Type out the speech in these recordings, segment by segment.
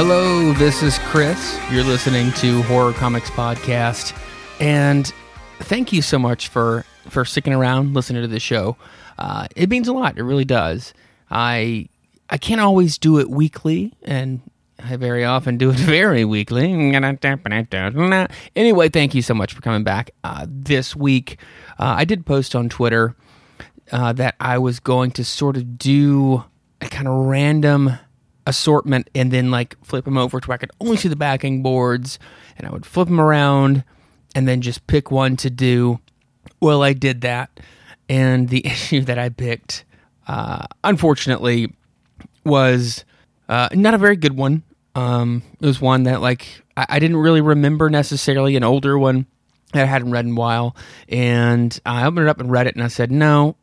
Hello, this is Chris. You're listening to Horror Comics Podcast, and thank you so much for for sticking around, listening to the show. Uh, it means a lot. It really does. I I can't always do it weekly, and I very often do it very weekly. Anyway, thank you so much for coming back. Uh, this week, uh, I did post on Twitter uh, that I was going to sort of do a kind of random assortment and then like flip them over to where I could only see the backing boards and I would flip them around and then just pick one to do. Well, I did that. And the issue that I picked, uh, unfortunately, was uh, not a very good one. Um, it was one that like I, I didn't really remember necessarily, an older one that I hadn't read in a while. And I opened it up and read it and I said, no,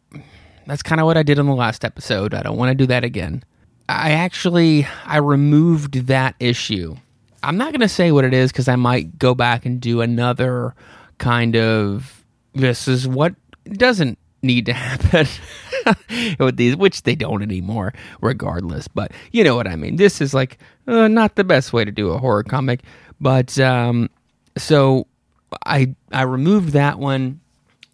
that's kind of what I did in the last episode. I don't want to do that again. I actually I removed that issue. I'm not going to say what it is because I might go back and do another kind of this is what doesn't need to happen with these, which they don't anymore, regardless. But you know what I mean. This is like uh, not the best way to do a horror comic, but um, so I I removed that one,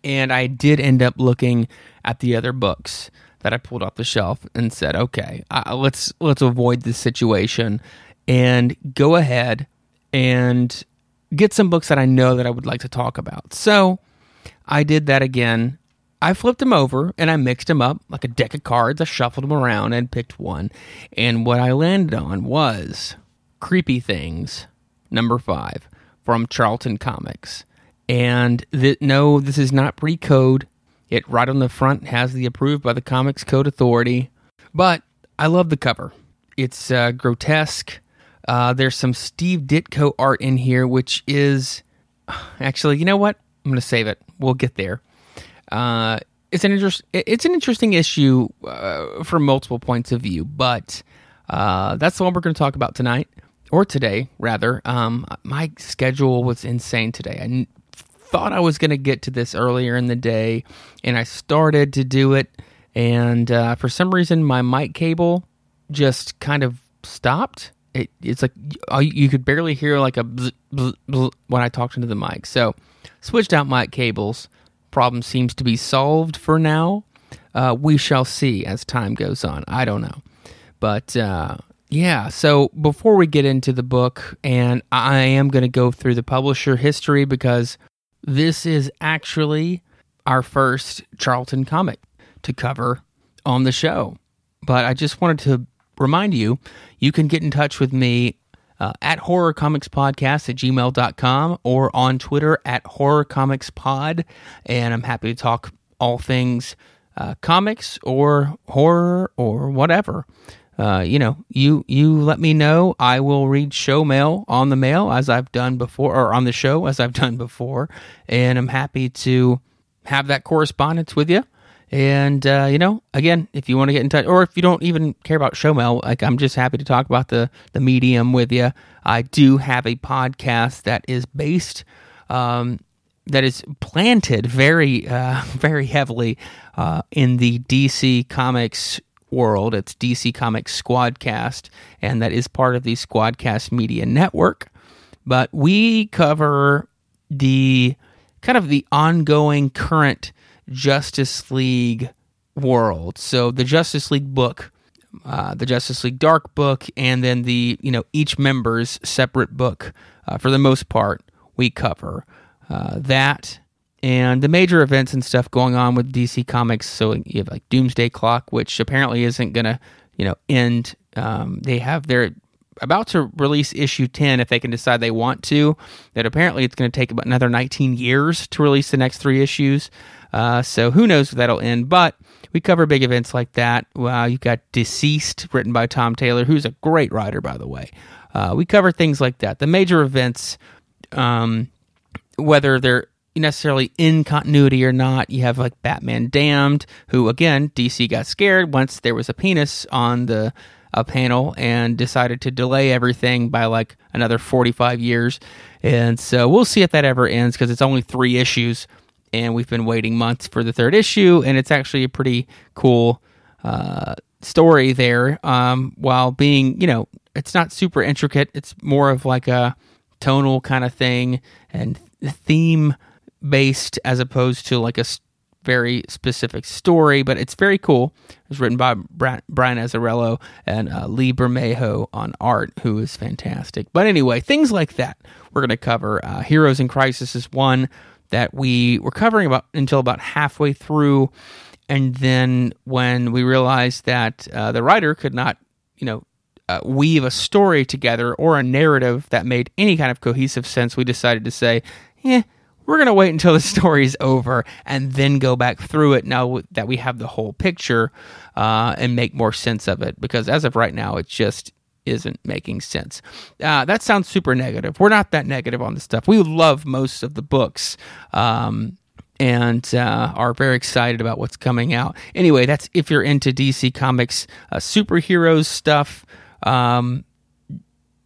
and I did end up looking at the other books that I pulled off the shelf and said, "Okay, let's let's avoid this situation and go ahead and get some books that I know that I would like to talk about." So, I did that again. I flipped them over and I mixed them up like a deck of cards. I shuffled them around and picked one. And what I landed on was Creepy Things, number five, from Charlton Comics. And th- no, this is not pre code. It right on the front has the approved by the Comics Code Authority. But I love the cover. It's uh, grotesque. Uh, there's some Steve Ditko art in here, which is actually, you know what? I'm going to save it. We'll get there. Uh, it's an. It's an interesting issue uh, from multiple points of view, but uh, that's the one we're going to talk about tonight or today, rather. Um, my schedule was insane today. I thought I was going to get to this earlier in the day, and I started to do it, and uh, for some reason, my mic cable just kind of stopped. It, it's like you could barely hear like a bzz, bzz, bzz when I talked into the mic. So switched out mic cables. Problem seems to be solved for now. Uh, we shall see as time goes on. I don't know, but uh, yeah. So before we get into the book, and I am going to go through the publisher history because this is actually our first Charlton comic to cover on the show. But I just wanted to remind you you can get in touch with me uh, at horror comics podcast at gmail.com or on Twitter at horrorcomicspod. And I'm happy to talk all things uh, comics or horror or whatever. Uh, you know, you you let me know. I will read show mail on the mail as I've done before, or on the show as I've done before, and I'm happy to have that correspondence with you. And uh, you know, again, if you want to get in touch, or if you don't even care about show mail, like I'm just happy to talk about the the medium with you. I do have a podcast that is based, um, that is planted very, uh, very heavily uh, in the DC Comics world. It's DC Comics Squadcast, and that is part of the Squadcast Media Network. But we cover the kind of the ongoing current Justice League world. So the Justice League book, uh, the Justice League Dark book, and then the you know each member's separate book. Uh, for the most part, we cover uh, that and the major events and stuff going on with DC Comics. So you have like Doomsday Clock, which apparently isn't gonna you know end. Um, they have their about to release issue 10 if they can decide they want to that apparently it's going to take about another 19 years to release the next three issues uh, so who knows if that'll end but we cover big events like that wow you've got DCeased written by tom taylor who's a great writer by the way uh, we cover things like that the major events um, whether they're necessarily in continuity or not. You have like Batman Damned, who again DC got scared once there was a penis on the a panel and decided to delay everything by like another 45 years. And so we'll see if that ever ends because it's only three issues and we've been waiting months for the third issue. And it's actually a pretty cool uh, story there um, while being, you know, it's not super intricate. It's more of like a tonal kind of thing and theme based as opposed to like a very specific story, but it's very cool. It was written by Brian Azzarello and uh, Lee Bermejo on art, who is fantastic. But anyway, things like that we're going to cover. Uh, Heroes in Crisis is one that we were covering about until about halfway through, and then when we realized that uh, the writer could not, you know, uh, weave a story together or a narrative that made any kind of cohesive sense, we decided to say, "Yeah." We're going to wait until the story's over and then go back through it now that we have the whole picture uh, and make more sense of it because as of right now it just isn't making sense. Uh, that sounds super negative. We're not that negative on the stuff. We love most of the books um, and uh, are very excited about what's coming out. Anyway that's if you're into dc comics uh, superheroes stuff um,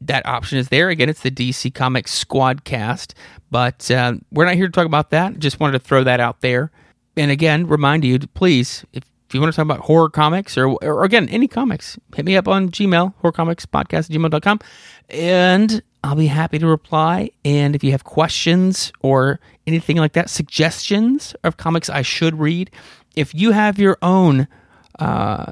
that option is there. Again, it's the DC Comics Squadcast, but uh, we're not here to talk about that. Just wanted to throw that out there. And again, remind you, please, if, if you want to talk about horror comics or, or again, any comics, hit me up on Gmail, horrorcomicspodcast gmail.com, and I'll be happy to reply. And if you have questions or anything like that, suggestions of comics I should read, if you have your own uh,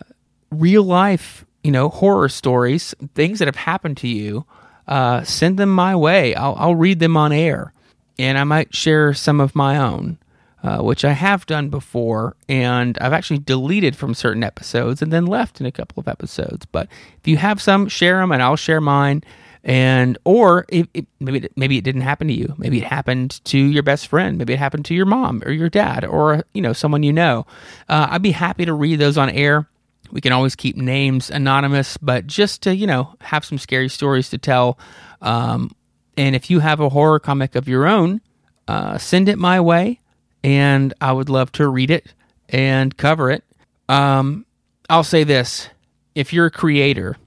real life you know, horror stories, things that have happened to you, uh, send them my way. I'll, I'll read them on air, and I might share some of my own, uh, which I have done before, and I've actually deleted from certain episodes and then left in a couple of episodes. But if you have some, share them, and I'll share mine. And or it, it, maybe maybe it didn't happen to you. Maybe it happened to your best friend. Maybe it happened to your mom or your dad or you know someone you know. Uh, I'd be happy to read those on air we can always keep names anonymous, but just to, you know, have some scary stories to tell. Um, and if you have a horror comic of your own, uh, send it my way, and I would love to read it and cover it. Um, I'll say this if you're a creator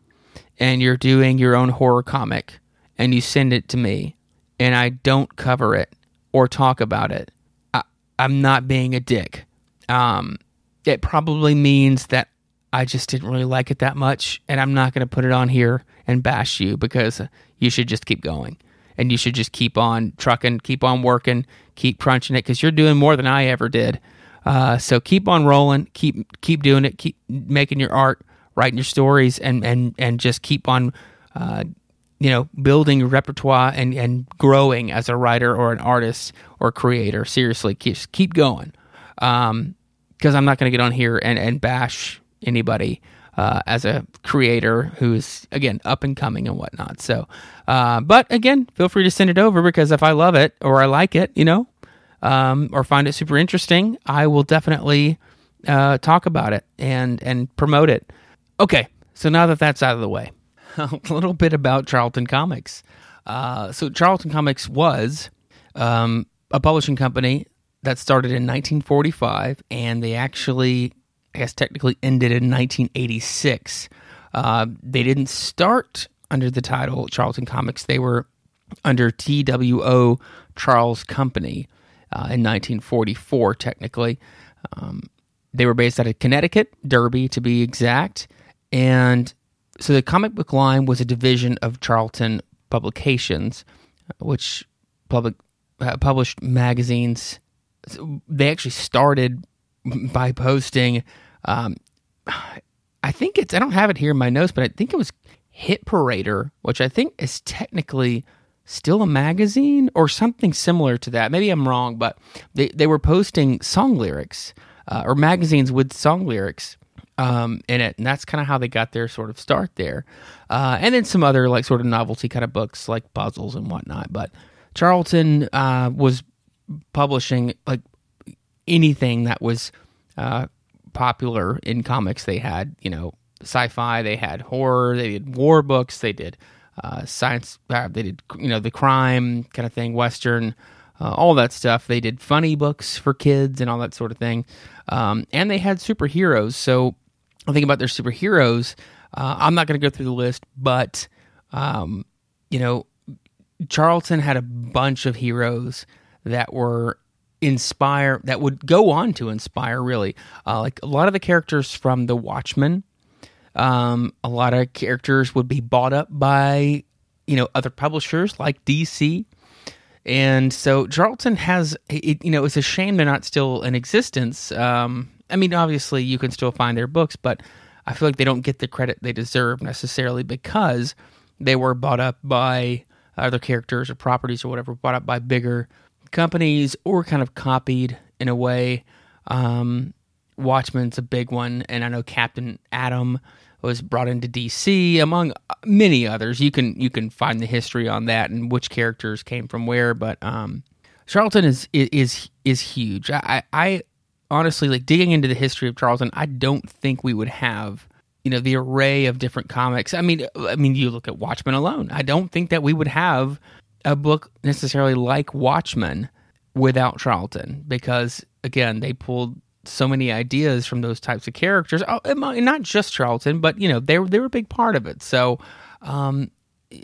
and you're doing your own horror comic and you send it to me and I don't cover it or talk about it, I, am not being a dick. Um, it probably means that I just didn't really like it that much, and I'm not going to put it on here and bash you because you should just keep going and you should just keep on trucking, keep on working, keep crunching it because you're doing more than I ever did. Uh, so keep on rolling, keep keep doing it, keep making your art, writing your stories, and and and just keep on, uh, you know, building your repertoire and and growing as a writer or an artist or creator. Seriously, keep keep going, because um, I'm not going to get on here and and bash anybody uh, as a creator who's again up and coming and whatnot. So, uh, but again, feel free to send it over because if I love it or I like it, you know, um, or find it super interesting, I will definitely uh, talk about it and and promote it. Okay, so now that that's out of the way, a little bit about Charlton Comics. Uh, so Charlton Comics was um, a publishing company that started in 1945, and they actually I guess technically ended in 1986. Uh, they didn't start under the title Charlton Comics. They were under TWO Charles Company uh, in 1944, technically. Um, they were based out of Connecticut, Derby to be exact. And so the comic book line was a division of Charlton Publications, which public uh, published magazines. They actually started by posting um, I think it's, I don't have it here in my notes, but I think it was Hit Parader, which I think is technically still a magazine or something similar to that. Maybe I'm wrong, but they, they were posting song lyrics uh, or magazines with song lyrics um, in it. And that's kind of how they got their sort of start there. Uh, and then some other like sort of novelty kind of books like puzzles and whatnot. But Charlton uh, was publishing like anything that was uh, popular in comics. They had, you know, sci-fi, they had horror, they did war books, they did uh, science, uh, they did, you know, the crime kind of thing, western, uh, all that stuff. They did funny books for kids and all that sort of thing. Um, and they had superheroes. So I think about their superheroes. Uh, I'm not going to go through the list, but um, you know, Charlton had a bunch of heroes that were inspire that would go on to inspire really uh, like a lot of the characters from the watchmen Um, a lot of characters would be bought up by, you know, other publishers like DC. And so Charlton has, it, you know, it's a shame they're not still in existence. Um, I mean, obviously you can still find their books, but I feel like they don't get the credit they deserve necessarily because they were bought up by other characters or properties or whatever, bought up by bigger companies or kind of copied in a way. Um, Watchmen's a big one, and I know Captain Atom was brought into DC among many others. You can you can find the history on that and which characters came from where, but um, Charlton is is is huge. I, I honestly like digging into the history of Charlton. I don't think we would have you know the array of different comics. I mean, I mean, you look at Watchmen alone. I don't think that we would have a book necessarily like Watchmen without Charlton because again, they pulled so many ideas from those types of characters. Oh, not just Charlton, but you know they were they were a big part of it. So um,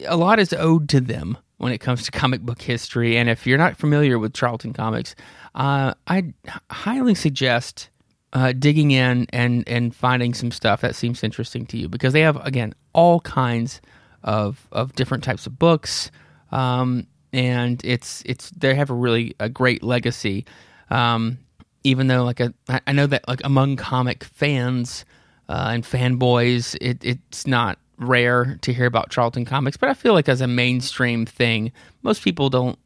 a lot is owed to them when it comes to comic book history. And if you're not familiar with Charlton Comics, uh, I highly suggest uh, digging in and and finding some stuff that seems interesting to you because they have again all kinds of of different types of books. Um, and it's it's they have a really a great legacy. Um, even though like a, I know that like among comic fans uh, and fanboys, it, it's not rare to hear about Charlton Comics, but I feel like as a mainstream thing, most people don't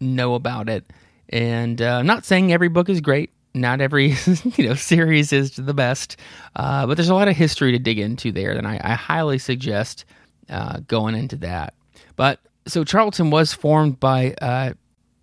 know about it. And uh, I'm not saying every book is great. Not every you know series is the best, uh, but there's a lot of history to dig into there, and I, I highly suggest uh, going into that. But so Charlton was formed by uh,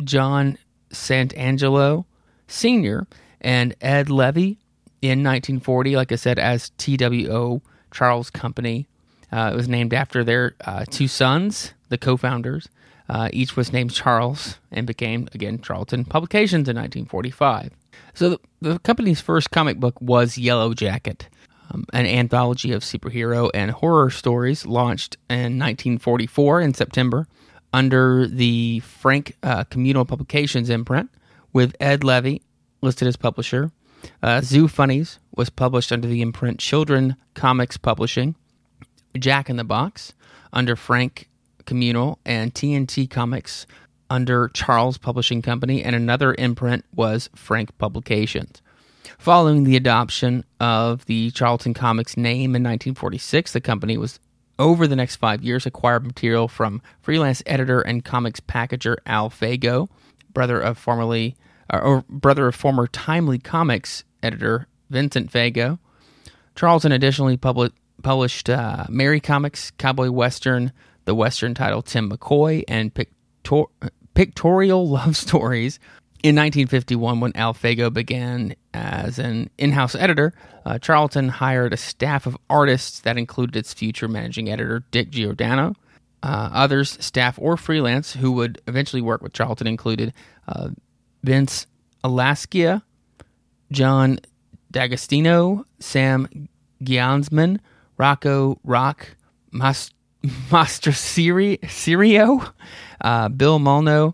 John Santangelo, Sr. and Ed Levy in 1940, like I said, as TWO Charles Company. Uh, it was named after their uh, two sons, the co founders. Uh, each was named Charles and became, again, Charlton Publications in 1945. So the, the company's first comic book was Yellow Jacket, um, an anthology of superhero and horror stories launched in 1944 in September under the Frank uh, Comunale Publications imprint with Ed Levy listed as publisher. Uh, Zoo Funnies was published under the imprint Children Comics Publishing. Jack in the Box under Frank Comunale and TNT Comics under Charles Publishing Company, and another imprint was Frank Publications. Following the adoption of the Charlton Comics name in 1946, the company was over the next five years acquired material from freelance editor and comics packager Al Fago, brother of formerly or brother of former Timely Comics editor Vincent Fago. Charlton additionally publi- published uh, Merry Comics, Cowboy Western, the Western title Tim McCoy, and Pictor- Pictorial Love Stories. In 1951, when Al Fago began as an in house editor, uh, Charlton hired a staff of artists that included its future managing editor, Dick Giordano. Uh, others, staff or freelance, who would eventually work with Charlton included uh, Vince Alascia, John D'Agostino, Sam Glanzman, Rocco Rock, Mas- Mastroserio, uh, Bill Molno,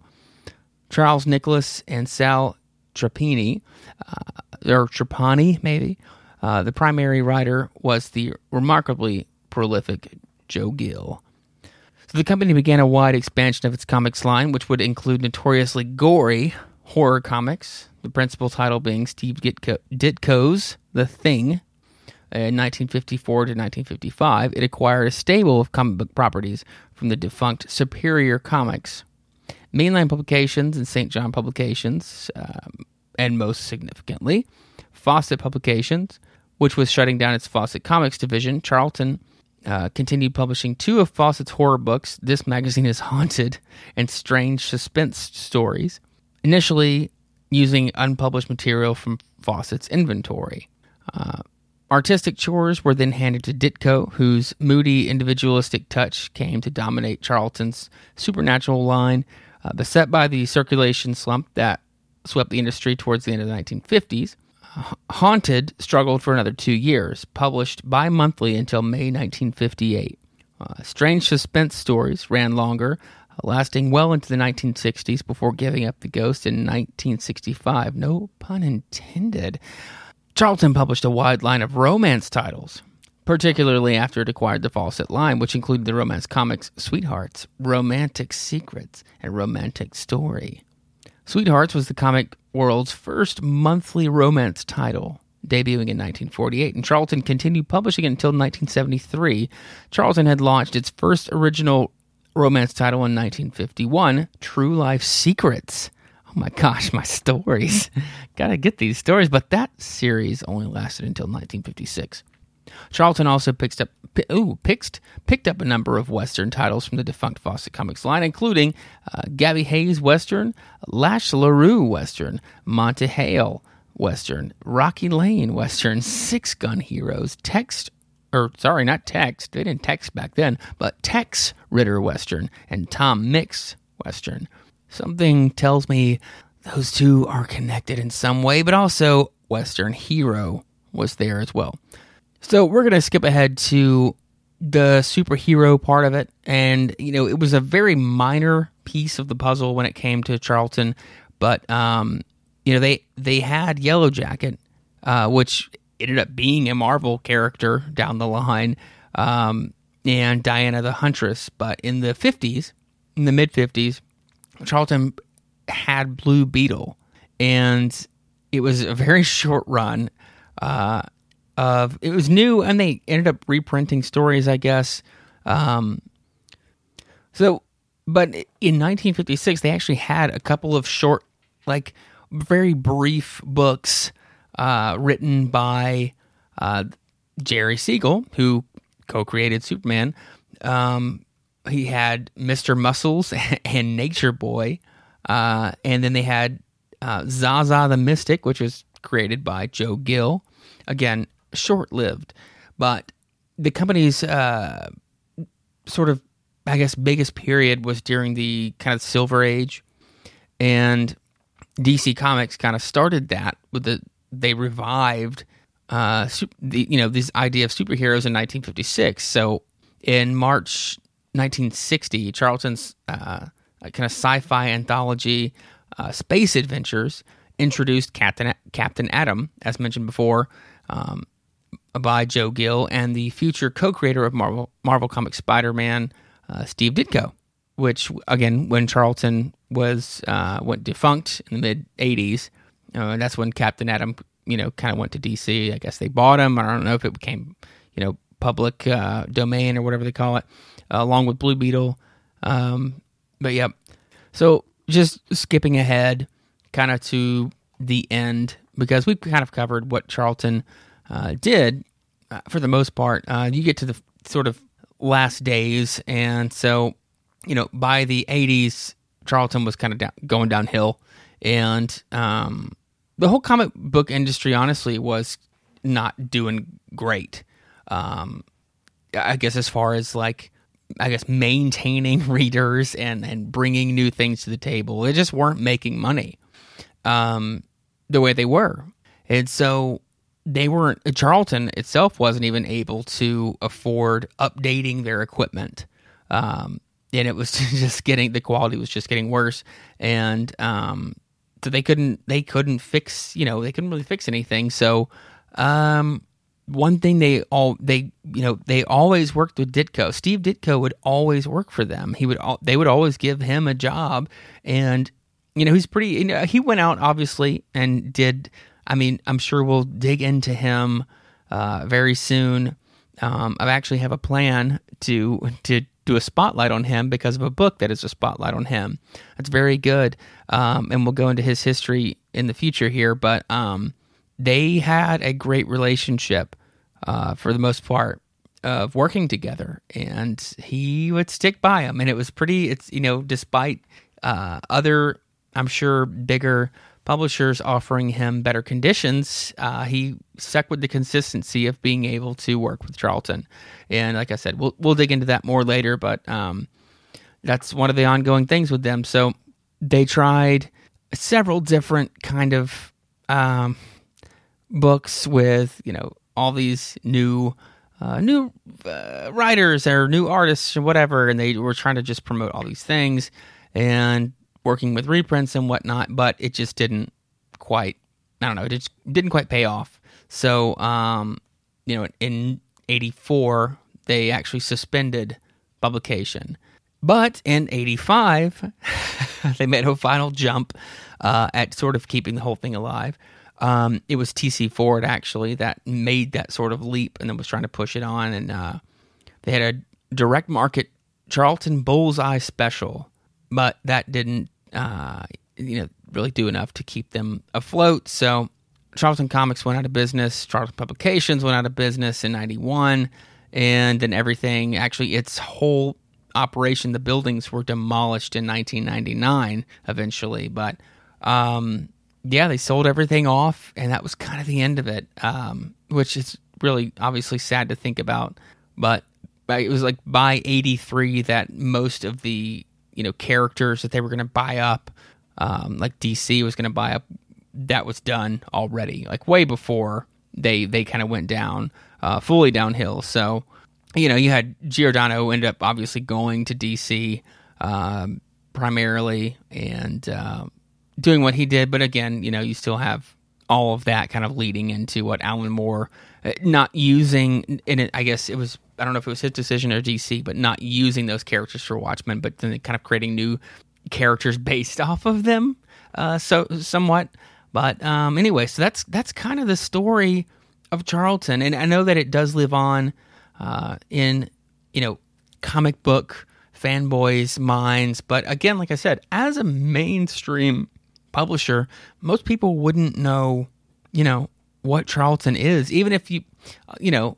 Charles Nicholas, and Sal Trapani, uh, or Trapani, maybe. Uh, the primary writer was the remarkably prolific Joe Gill. So the company began a wide expansion of its comics line, which would include notoriously gory horror comics, the principal title being Steve Ditko, Ditko's The Thing. In 1954 to 1955, it acquired a stable of comic book properties from the defunct Superior Comics. Mainline Publications and St. John Publications, um, and most significantly, Fawcett Publications, which was shutting down its Fawcett Comics division. Charlton uh, continued publishing two of Fawcett's horror books, This Magazine is Haunted and Strange Suspense Stories initially using unpublished material from Fawcett's inventory. Uh, artistic chores were then handed to Ditko, whose moody, individualistic touch came to dominate Charlton's supernatural line, uh, beset by the circulation slump that swept the industry towards the end of the 1950s. Haunted struggled for another two years, published bi monthly until May 1958. Uh, strange suspense stories ran longer, lasting well into the 1960s before giving up the ghost in 1965. No pun intended. Charlton published a wide line of romance titles particularly after it acquired the Fawcett line, which included the romance comics Sweethearts, Romantic Secrets, and Romantic Story. Sweethearts was the comic world's first monthly romance title, debuting in 1948, and Charlton continued publishing it until 1973. Charlton had launched its first original romance title in 1951, True Life Secrets. Oh my gosh, my stories. Gotta get these stories, but that series only lasted until 1956. Charlton also picked up ooh, picked, picked up a number of Western titles from the defunct Fawcett Comics line, including uh, Gabby Hayes Western, Lash LaRue Western, Monte Hale Western, Rocky Lane Western, Six Gun Heroes, Text, or sorry, not Text, they didn't text back then, but Tex Ritter Western, and Tom Mix Western. Something tells me those two are connected in some way, but also Western Hero was there as well. So we're going to skip ahead to the superhero part of it. And, you know, it was a very minor piece of the puzzle when it came to Charlton. But, um, you know, they, they had Yellow Jacket, uh, which ended up being a Marvel character down the line, um, and Diana the Huntress. But in the 50s, in the mid 50s, Charlton had Blue Beetle. And it was a very short run. Uh, of it was new and they ended up reprinting stories i guess. Um, so but in 1956 they actually had a couple of short like very brief books uh, written by uh, jerry siegel who co-created superman. Um, he had mr muscles and nature boy uh, and then they had uh, zaza the mystic which was created by joe gill. Again short lived, but the company's uh, sort of, I guess, biggest period was during the kind of Silver Age, and DC Comics kind of started that with the they revived uh, the you know this idea of superheroes in 1956. So in March 1960, Charlton's uh, kind of sci-fi anthology, uh, Space Adventures, introduced Captain Captain Atom, as mentioned before. Um, by Joe Gill and the future co-creator of Marvel Marvel Comics Spider-Man, uh, Steve Ditko. Which again, when Charlton was uh, went defunct in the mid '80s, uh, that's when Captain Atom, you know, kind of went to DC. I guess they bought him. I don't know if it became, you know, public uh, domain or whatever they call it, uh, along with Blue Beetle. Um, but yep. So just skipping ahead, kind of to the end because we've kind of covered what Charlton did uh, for the most part. Uh, you get to the sort of last days, and so you know by the '80s, Charlton was kind of down, going downhill, and um, the whole comic book industry, honestly, was not doing great. Um, I guess as far as like I guess maintaining readers and and bringing new things to the table. They just weren't making money um, the way they were, and so they weren't Charlton itself wasn't even able to afford updating their equipment. Um, and it was just getting the quality was just getting worse. And um, so they couldn't they couldn't fix you know they couldn't really fix anything. So um, one thing they all they you know they always worked with Ditko. Steve Ditko would always work for them. He would they would always give him a job. And you know he's pretty you know, he went out obviously and did I mean, I'm sure we'll dig into him uh, very soon. Um, I actually have a plan to to do a spotlight on him because of a book that is a spotlight on him. That's very good, um, and we'll go into his history in the future here. But um, they had a great relationship uh, for the most part of working together, and he would stick by him, and it was pretty. It's you know, despite uh, other, I'm sure, bigger publishers offering him better conditions, uh, he stuck with the consistency of being able to work with Charlton. And like I said, we'll we'll dig into that more later, but um, that's one of the ongoing things with them. So they tried several different kind of um, books with you know all these new. Uh, new uh, writers or new artists or whatever, and they were trying to just promote all these things. And working with reprints and whatnot, but it just didn't quite. I don't know. It just didn't quite pay off. So, um, you know, in 84, they actually suspended publication. But in 85, they made a final jump uh, at sort of keeping the whole thing alive. Um, it was TC Ford actually that made that sort of leap and then was trying to push it on. And uh, they had a direct market Charlton Bullseye special, but that didn't, uh, you know, really do enough to keep them afloat. So Charlton Comics went out of business. Charlton Publications went out of business in '91, and then everything. Actually, its whole operation, the buildings were demolished in 1999 eventually. But um, yeah, they sold everything off, and that was kind of the end of it, um, which is really obviously sad to think about. But it was like by 83 that most of the you know characters that they were going to buy up. Um, like dc was going to buy up. That was done already like way before they they kind of went down uh, fully downhill. So you know you had giordano end up obviously going to dc um, primarily and uh, doing what he did. But again you know you still have all of that kind of leading into what alan moore uh, not using in it i guess it was I don't know if it was his decision or DC, but not using those characters for Watchmen, but then kind of creating new characters based off of them, uh, so somewhat. But um, anyway, so that's that's kind of the story of Charlton, and I know that it does live on uh, in you know comic book fanboys' minds. But again, like I said, as a mainstream publisher, most people wouldn't know, you know, what Charlton is, even if you, you know,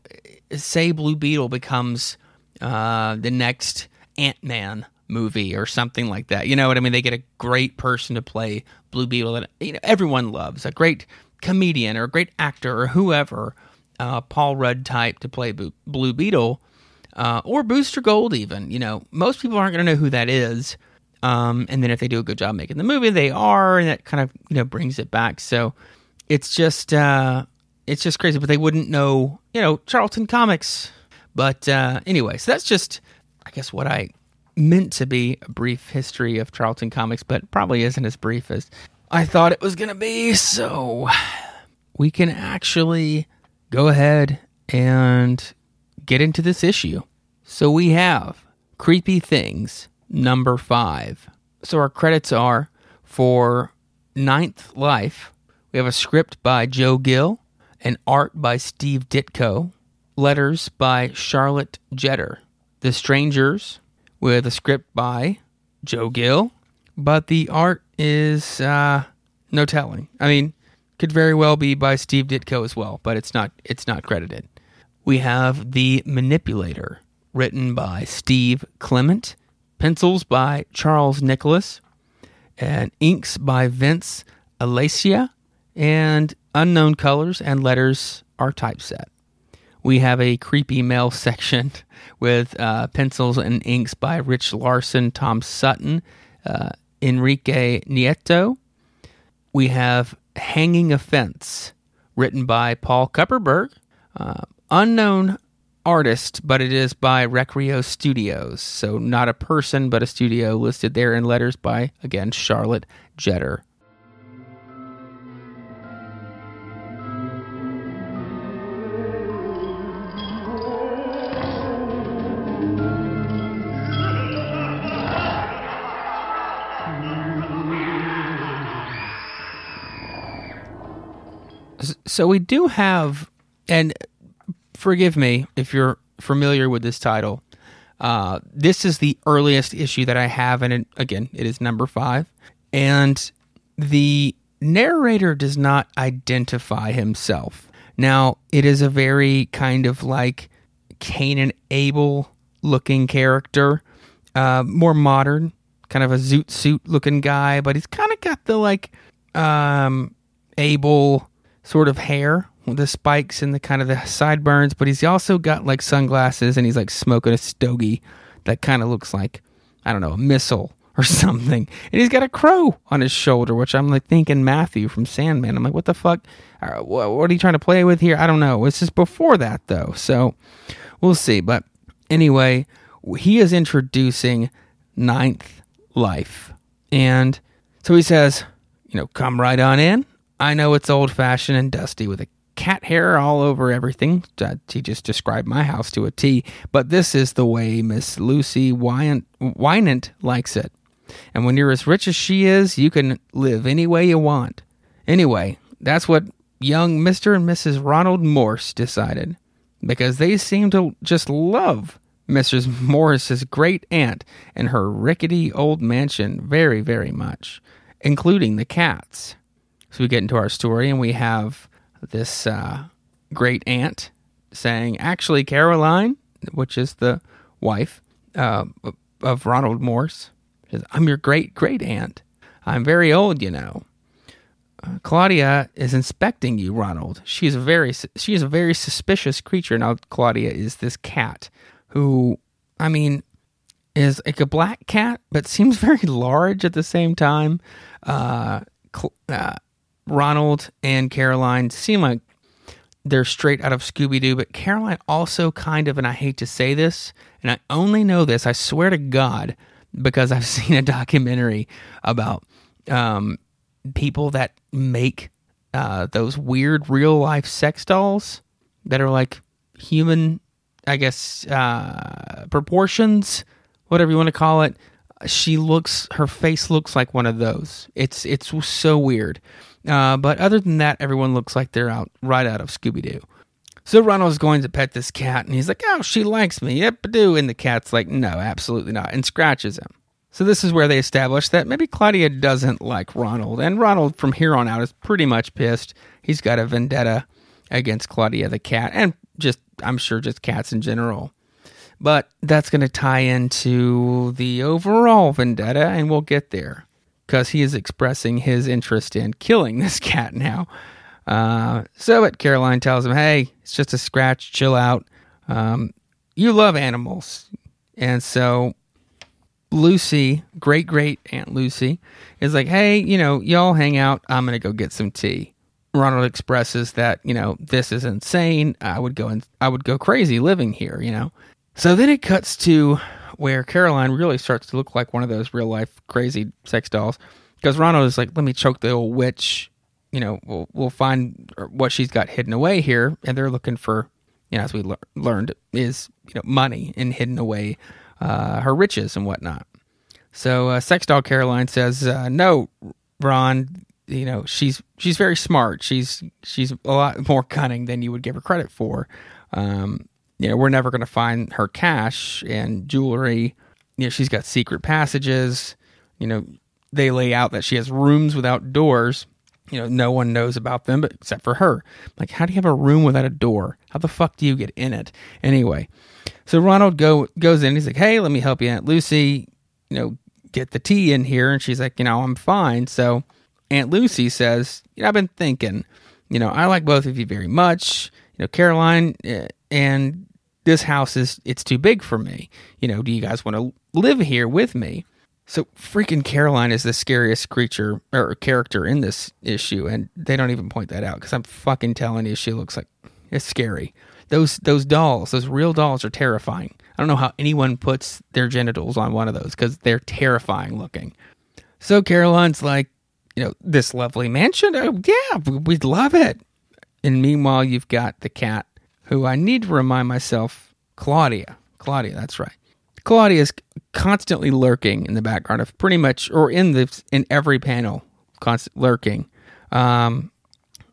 say Blue Beetle becomes uh, the next Ant Man movie or something like that. You know what I mean? They get a great person to play Blue Beetle that you know everyone loves, a great comedian or a great actor or whoever, uh, Paul Rudd type to play Blue Beetle, uh, or Booster Gold even. You know, most people aren't going to know who that is. Um, and then if they do a good job making the movie, they are, and that kind of you know brings it back. So it's just uh, it's just crazy. But they wouldn't know, you know, Charlton Comics. But uh, anyway, so that's just, I guess, what I meant to be a brief history of Charlton Comics, but probably isn't as brief as I thought it was going to be. So we can actually go ahead and get into this issue. So we have Creepy Things number five. So our credits are for Ninth Life. We have a script by Joe Gill, and art by Steve Ditko, letters by Charlotte Jetter. The Strangers, with a script by Joe Gill, but the art is uh, no telling. I mean, could very well be by Steve Ditko as well, but it's not. It's not credited. We have The Manipulator, written by Steve Clement, pencils by Charles Nicholas, and inks by Vince Alascia, and unknown colors and letters are typeset. We have a creepy mail section with uh, pencils and inks by Rich Larson, Tom Sutton, uh, Enrique Nieto. We have Hanging Offense, written by Paul Kupperberg. Uh, unknown artist, but it is by Recreo Studios. So not a person, but a studio listed there in letters by, again, Charlotte Jetter. So we do have, and forgive me if you're familiar with this title. Uh, this is the earliest issue that I have, and it, again, it is number five. And the narrator does not identify himself. Now, it is a very kind of like Cain and Abel looking character, uh, more modern, kind of a zoot suit looking guy, but he's kind of got the like um, Abel sort of hair with the spikes and the kind of the sideburns, but he's also got like sunglasses and he's like smoking a stogie that kind of looks like I don't know a missile or something. And he's got a crow on his shoulder, which I'm like thinking Matthew from Sandman. I'm like, what the fuck? Uh, what are you trying to play with here? I don't know. It's just before that though, so we'll see. But anyway, he is introducing Ninth Life, and so he says, you know, come right on in. I know it's old fashioned and dusty with a cat hair all over everything. Uh, he just described my house to a T, but this is the way Miss Lucy Wynant, Wynant likes it. And when you're as rich as she is, you can live any way you want. Anyway, that's what young Mr. and Mrs. Ronald Morse decided, because they seem to just love Mrs. Morris's great aunt and her rickety old mansion very, very much, including the cats. So we get into our story, and we have this uh, great aunt saying, actually, Caroline, which is the wife uh, of Ronald Morse, says, I'm your great great aunt. I'm very old, you know. Uh, Claudia is inspecting you, Ronald. She's a very she is a very suspicious creature. Now, Claudia is this cat who, I mean, is like a black cat, but seems very large at the same time. Uh, uh, Ronald and Caroline seem like they're straight out of Scooby Doo, but Caroline also kind of, and I hate to say this, and I only know this, I swear to God, because I've seen a documentary about um, people that make uh, those weird real life sex dolls that are like human, I guess, uh, proportions, whatever you want to call it. She looks, her face looks like one of those. It's it's so weird. Uh, but other than that, everyone looks like they're out right out of Scooby Doo. So Ronald's going to pet this cat, and he's like, "Oh, she likes me." Yep, do. And the cat's like, "No, absolutely not," and scratches him. So this is where they establish that maybe Claudia doesn't like Ronald, and Ronald from here on out is pretty much pissed. He's got a vendetta against Claudia the cat, and just I'm sure just cats in general. But that's going to tie into the overall vendetta, and we'll get there because he is expressing his interest in killing this cat now. Uh, so, but Caroline tells him, "Hey, it's just a scratch. Chill out. Um, you love animals, and so Lucy, great great Aunt Lucy, is like, hey, you know, y'all hang out. I'm gonna go get some tea. Ronald expresses that you know this is insane. I would go and I would go crazy living here. You know. So then it cuts to where Caroline really starts to look like one of those real life crazy sex dolls because Ronald is like, let me choke the old witch. You know, we'll we'll find what she's got hidden away here, and they're looking for, you know, as we le- learned, is you know money and hidden away uh, her riches and whatnot. So uh, Sex Doll Caroline says, uh, "No, Ron, you know she's she's very smart. She's she's a lot more cunning than you would give her credit for. Um, you know, we're never going to find her cash and jewelry. You know, she's got secret passages. You know, they lay out that she has rooms without doors. You know, no one knows about them, but except for her. Like, how do you have a room without a door? How the fuck do you get in it? Anyway, so Ronald go goes in. He's like, "Hey, let me help you, Aunt Lucy. You know, get the tea in here." And she's like, "You know, I'm fine." So Aunt Lucy says, "You know, I've been thinking. You know, I like both of you very much. You know, Caroline eh, and this house is it's too big for me. You know, do you guys want to live here with me?" So freaking Caroline is the scariest creature or character in this issue, and they don't even point that out because I'm fucking telling you, she looks like it's scary those those dolls, those real dolls, are terrifying. I don't know how anyone puts their genitals on one of those because they're terrifying looking. So Caroline's like, you know, this lovely mansion. Oh yeah, we'd love it. And meanwhile, you've got the cat, who I need to remind myself, Claudia. Claudia, that's right. Claudia is constantly lurking in the background of pretty much, or in the in every panel, constant lurking. Um,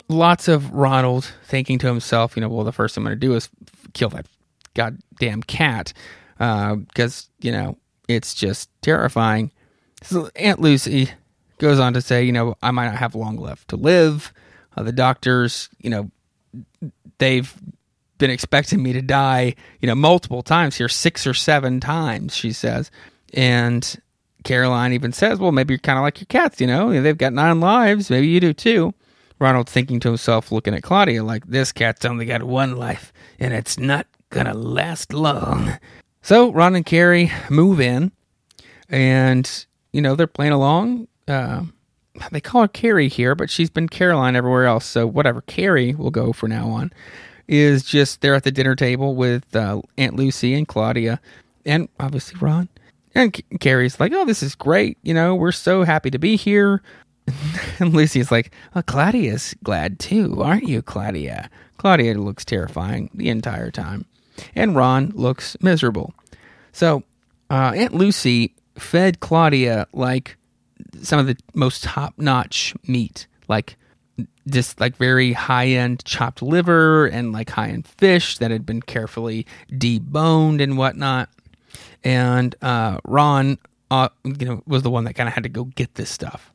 lots of Ronald thinking to himself, you know, well, the first thing I'm going to do is kill that goddamn cat because, uh, you know, it's just terrifying. So Aunt Lucy goes on to say, you know, I might not have long left to live. Uh, the doctors, you know, they've been expecting me to die, you know, multiple times here, six or seven times, she says. And Caroline even says, well, maybe you're kind of like your cats, you know, they've got nine lives. Maybe you do too. Ronald thinking to himself, looking at Claudia, like, this cat's only got one life, and it's not gonna last long. So Ron and Carrie move in, and, you know, they're playing along. Uh, they call her Carrie here, but she's been Caroline everywhere else, so whatever. Carrie will go for now on. Is just there at the dinner table with uh, Aunt Lucy and Claudia, and obviously Ron. And Carrie's like, "Oh, this is great! You know, we're so happy to be here. and Lucy's like, well, Claudia's glad too, aren't you, Claudia? Claudia looks terrifying the entire time. And Ron looks miserable. So uh, Aunt Lucy fed Claudia like some of the most top notch meat, like just like very high end chopped liver and like high end fish that had been carefully deboned and whatnot. And uh, Ron, uh, you know, was the one that kind of had to go get this stuff.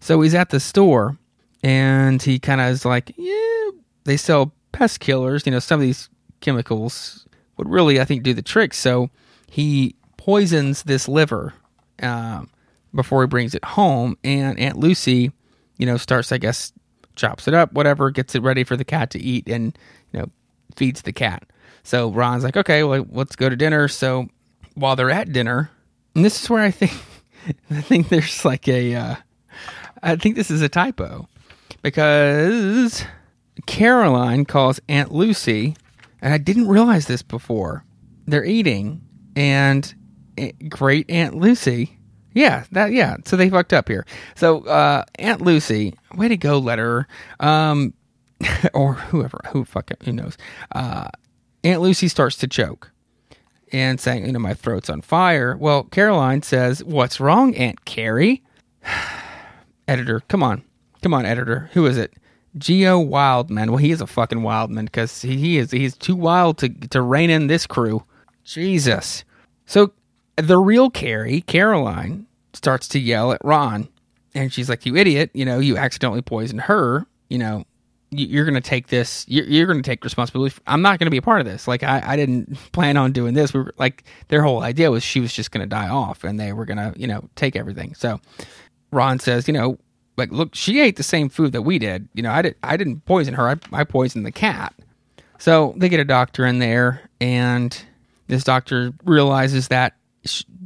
So he's at the store and he kind of is like, yeah, they sell pest killers. You know, some of these chemicals would really, I think, do the trick. So he poisons this liver um, before he brings it home. And Aunt Lucy, you know, starts, I guess, chops it up, whatever, gets it ready for the cat to eat, and you know, feeds the cat. So Ron's like, okay, well, let's go to dinner. So while they're at dinner, and this is where I think, I think there's like a, uh, I think this is a typo because Caroline calls Aunt Lucy, and I didn't realize this before. They're eating, and great Aunt Lucy. Yeah, that yeah. So they fucked up here. So uh, Aunt Lucy, way to go, letter, um, or whoever, who fuck who knows. Uh, Aunt Lucy starts to choke and saying, you know, my throat's on fire. Well, Caroline says, "What's wrong, Aunt Carrie?" editor, come on, come on, editor. Who is it? Geo Wildman. Well, he is a fucking wildman because he, he is he's too wild to to rein in this crew. Jesus. So the real Carrie, Caroline, starts to yell at Ron, and she's like, "You idiot! You know, you accidentally poisoned her. You know, you're going to take this. You're, going to take responsibility. For, I'm not going to be a part of this. Like, I, I didn't plan on doing this. We were like, their whole idea was she was just going to die off, and they were going to, you know, take everything. So Ron says, you know, like, look, she ate the same food that we did. You know, I did. I didn't poison her. I, I poisoned the cat. So they get a doctor in there, and this doctor realizes that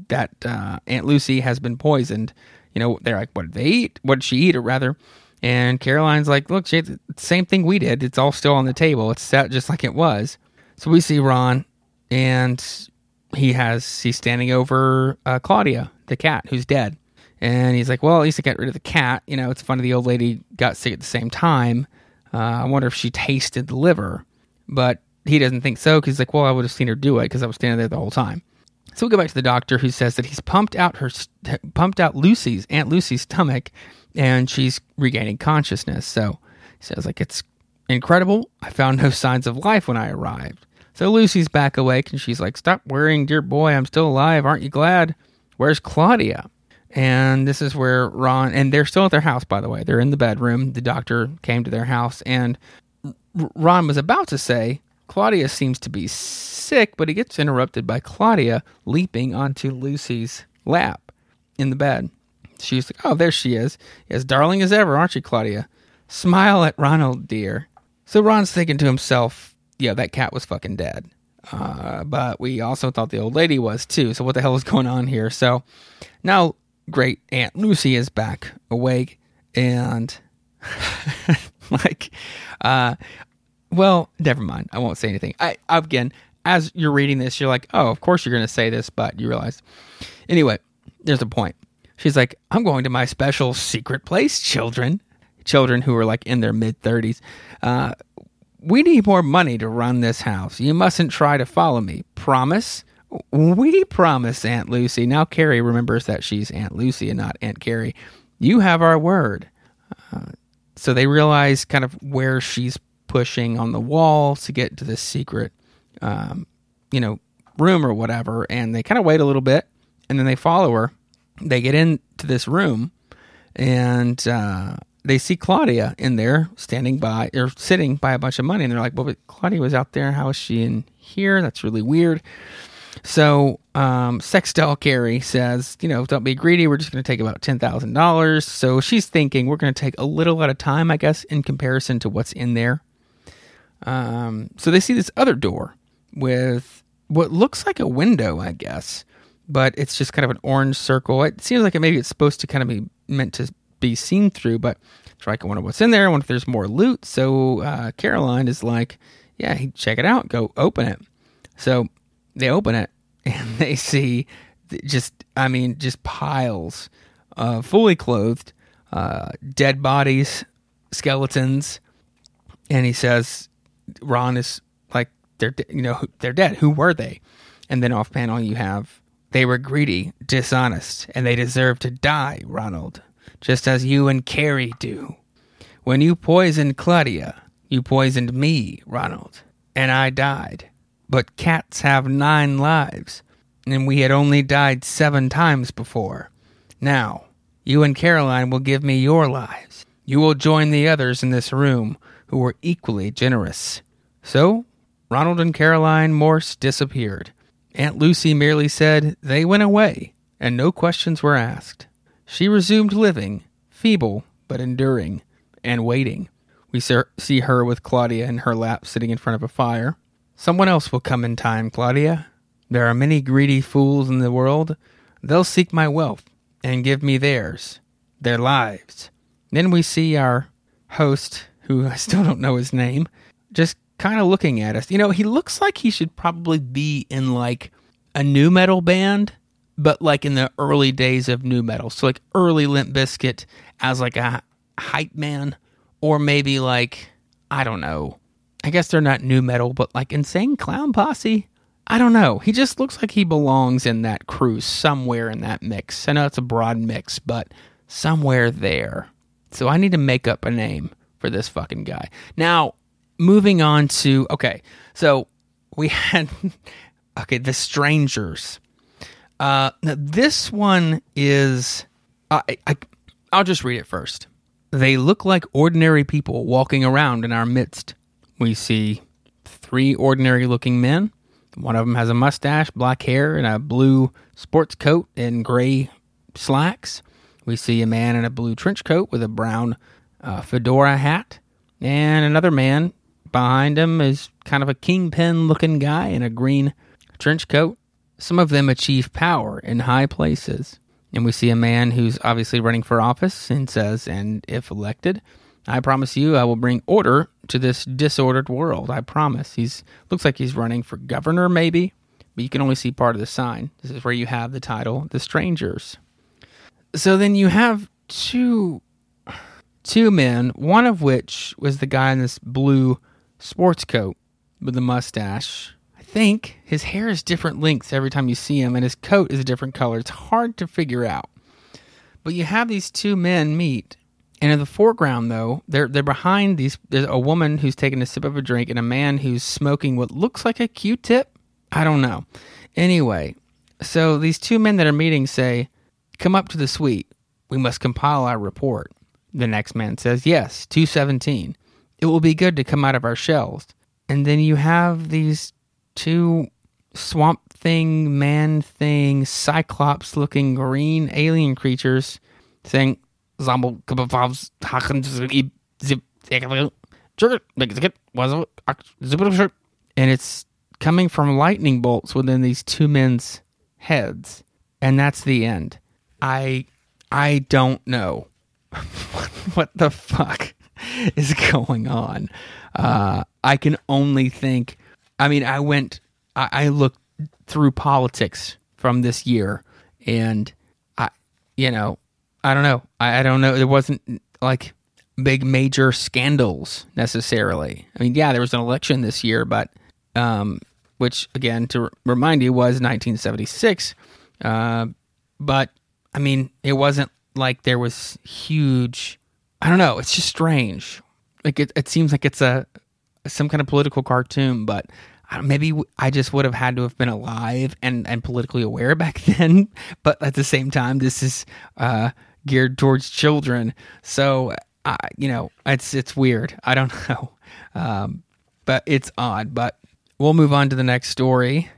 that uh, Aunt Lucy has been poisoned. You know, they're like, what did they eat? What did she eat, or rather? And Caroline's like, look, she same thing we did. It's all still on the table. It's set just like it was. So we see Ron, and he has he's standing over uh, Claudia, the cat, who's dead. And he's like, well, at least I got rid of the cat. You know, it's funny the old lady got sick at the same time. Uh, I wonder if she tasted the liver. But he doesn't think so because he's like, well, I would have seen her do it because I was standing there the whole time. So we go back to the doctor who says that he's pumped out her pumped out Lucy's Aunt Lucy's stomach, and she's regaining consciousness. So he says like it's incredible. I found no signs of life when I arrived. So Lucy's back awake and she's like, "Stop worrying, dear boy. I'm still alive. Aren't you glad? Where's Claudia?" And this is where Ron and they're still at their house. By the way, they're in the bedroom. The doctor came to their house, and Ron was about to say, Claudia seems to be sick, but he gets interrupted by Claudia leaping onto Lucy's lap in the bed. She's like, Oh, there she is. As darling as ever, aren't you, Claudia? Smile at Ronald, dear. So Ron's thinking to himself, Yeah, that cat was fucking dead. Uh, but we also thought the old lady was too. So what the hell is going on here? So now great Aunt Lucy is back awake and like uh well, never mind. I won't say anything. I again, as you're reading this, you're like, oh, of course you're going to say this, but you realize. Anyway, there's a point. She's like, I'm going to my special secret place, children. Children who are like in their mid 30s. Uh, we need more money to run this house. You mustn't try to follow me. Promise? We promise, Aunt Lucy. Now Carrie remembers that she's Aunt Lucy and not Aunt Carrie. You have our word. Uh, so they realize kind of where she's pushing on the wall to get to this secret, um, you know, room or whatever. And they kind of wait a little bit, and then they follow her. They get into this room, and uh, they see Claudia in there, standing by or sitting by a bunch of money. And they're like, "Well, but Claudia was out there. How is she in here? That's really weird." So um, Sextell Carrie says, you know, don't be greedy. We're just going to take about ten thousand dollars. So she's thinking we're going to take a little at a time, I guess, in comparison to what's in there. Um, so they see this other door with what looks like a window, I guess, but it's just kind of an orange circle. It seems like it maybe it's supposed to kind of be meant to be seen through, but try to wonder what's in there. I wonder if there's more loot. So uh, Caroline is like, "Yeah, check it out. Go open it." So they open it and they see just, I mean, just piles, uh, fully clothed, uh, dead bodies, skeletons, and he says, "Ron is like they're you know they're dead. Who were they?" And then off panel you have they were greedy, dishonest, and they deserve to die, Ronald, just as you and Carrie do. When you poisoned Claudia, you poisoned me, Ronald, and I died. But cats have nine lives, and we had only died seven times before. Now, you and Caroline will give me your lives. You will join the others in this room who were equally generous. So, Ronald and Caroline Morse disappeared. Aunt Lucy merely said they went away, and no questions were asked. She resumed living, feeble but enduring, and waiting. We see her with Claudia in her lap sitting in front of a fire. Someone else will come in time, Claudia. There are many greedy fools in the world. They'll seek my wealth and give me theirs, their lives. Then we see our host, who I still don't know his name, just kind of looking at us. You know, he looks like he should probably be in like a nu metal band, but like in the early days of nu metal. So like early Limp Bizkit as like a hype man, or maybe like I don't know. I guess they're not nu metal, but like Insane Clown Posse. I don't know. He just looks like he belongs in that crew somewhere in that mix. I know it's a broad mix, but somewhere there. So I need to make up a name for this fucking guy. Now, moving on to okay, so we had okay the strangers. Uh, now this one is I, I I'll just read it first. They look like ordinary people walking around in our midst. We see three ordinary looking men. One of them has a mustache, black hair, and a blue sports coat and gray slacks. We see a man in a blue trench coat with a brown uh, fedora hat, and another man Behind him is kind of a kingpin looking guy in a green trench coat. Some of them achieve power in high places. And we see a man who's obviously running for office and says, and if elected, I promise you I will bring order to this disordered world. I promise. He's looks like he's running for governor maybe, but you can only see part of the sign. This is where you have the title The Strangers. So then you have two two men, one of which was the guy in this blue sports coat with the mustache. I think his hair is different lengths every time you see him, and his coat is a different color. It's hard to figure out. But you have these two men meet, and in the foreground, though, they're they're behind these. There's a woman who's taking a sip of a drink, and a man who's smoking what looks like a Q-tip. I don't know. Anyway, so these two men that are meeting say, "Come up to the suite. We must compile our report." The next man says, "Yes, two seventeen it will be good to come out of our shells. And then you have these two swamp thing, man thing, cyclops looking green alien creatures saying, and it's coming from lightning bolts within these two men's heads. And that's the end. I I don't know. what the fuck? is going on. Uh, I can only think. I mean, I went. I, I looked through politics from this year, and I, you know, I don't know. I, I don't know. There wasn't like big major scandals necessarily. I mean, yeah, there was an election this year, but um, which again to remind you was 1976. Uh, but I mean, it wasn't like there was huge I don't know. It's just strange. Like it, it seems like it's a some kind of political cartoon, but maybe I just would have had to have been alive and and politically aware back then. But at the same time, this is uh, geared towards children, so uh, you know it's it's weird. I don't know, um, but it's odd. But we'll move on to the next story.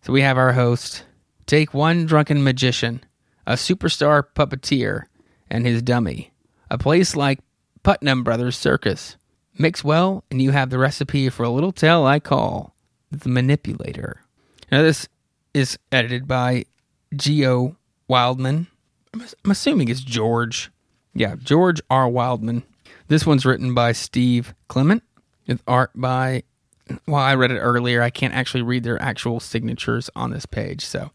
So we have our host. Take one drunken magician, a superstar puppeteer, and his dummy a place like Putnam Brothers Circus. Mix well, and you have the recipe for a little tale I call the manipulator. Now, this is edited by Geo Wildman. I'm assuming it's George. Yeah, George R. Wildman. This one's written by Steve Clement with art by, well, I read it earlier. I can't actually read their actual signatures on this page. So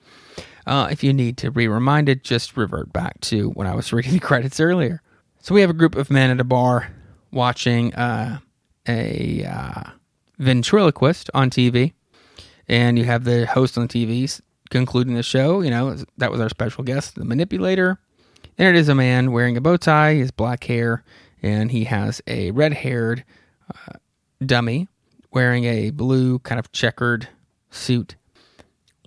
uh, if you need to be reminded, just revert back to when I was reading the credits earlier. So we have a group of men at a bar watching uh, a uh, ventriloquist on TV, and you have the host on TV concluding the show. You know, that was our special guest, the manipulator. And it is a man wearing a bow tie, his black hair, and he has a red haired uh, dummy wearing a blue kind of checkered suit.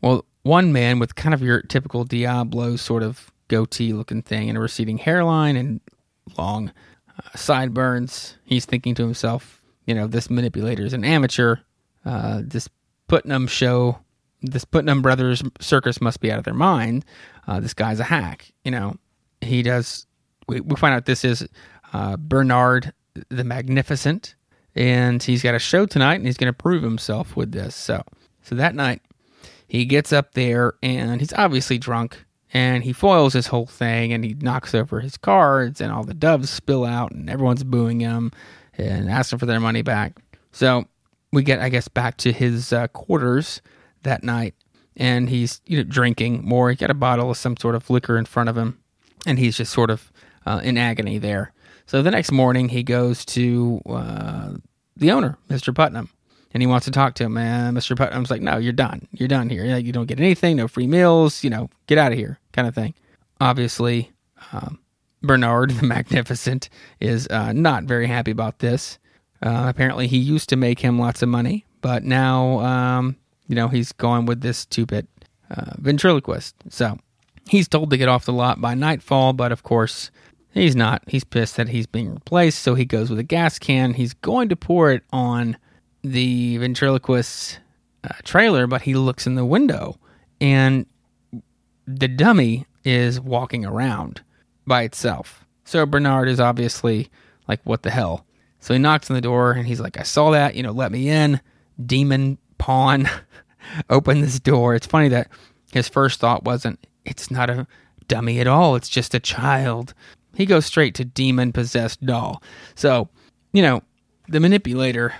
Well, one man with kind of your typical Diablo sort of goatee looking thing and a receding hairline and long uh, sideburns. He's thinking to himself, you know, this manipulator is an amateur. Uh, this Putnam show, this Putnam Brothers circus must be out of their mind. Uh, this guy's a hack. You know, he does. We, we find out this is uh, Bernard the Magnificent, and he's got a show tonight, and he's going to prove himself with this. So, so that night, he gets up there, and he's obviously drunk, and he foils his whole thing, and he knocks over his cards, and all the doves spill out, and everyone's booing him and asking for their money back. So we get, I guess, back to his uh, quarters that night, and he's you know drinking more. He got a bottle of some sort of liquor in front of him, and he's just sort of uh, in agony there. So the next morning, he goes to uh, the owner, Mr. Putnam, and he wants to talk to him. And Mr. Putnam's like, "No, you're done. You're done here. You don't get anything. No free meals. You know, get out of here." Kind of thing. Obviously, um, Bernard the Magnificent is uh, not very happy about this. Uh, apparently, he used to make him lots of money, but now, um, you know, he's going with this two-bit uh, ventriloquist. So he's told to get off the lot by nightfall, but of course, He's not. He's pissed that he's being replaced, so he goes with a gas can. He's going to pour it on the ventriloquist's uh, trailer, but he looks in the window and the dummy is walking around by itself. So Bernard is obviously like, what the hell? So he knocks on the door and he's like, I saw that, you know, let me in. Demon pawn, open this door. It's funny that his first thought wasn't, it's not a dummy at all. It's just a child. He goes straight to demon possessed doll. So, you know, the manipulator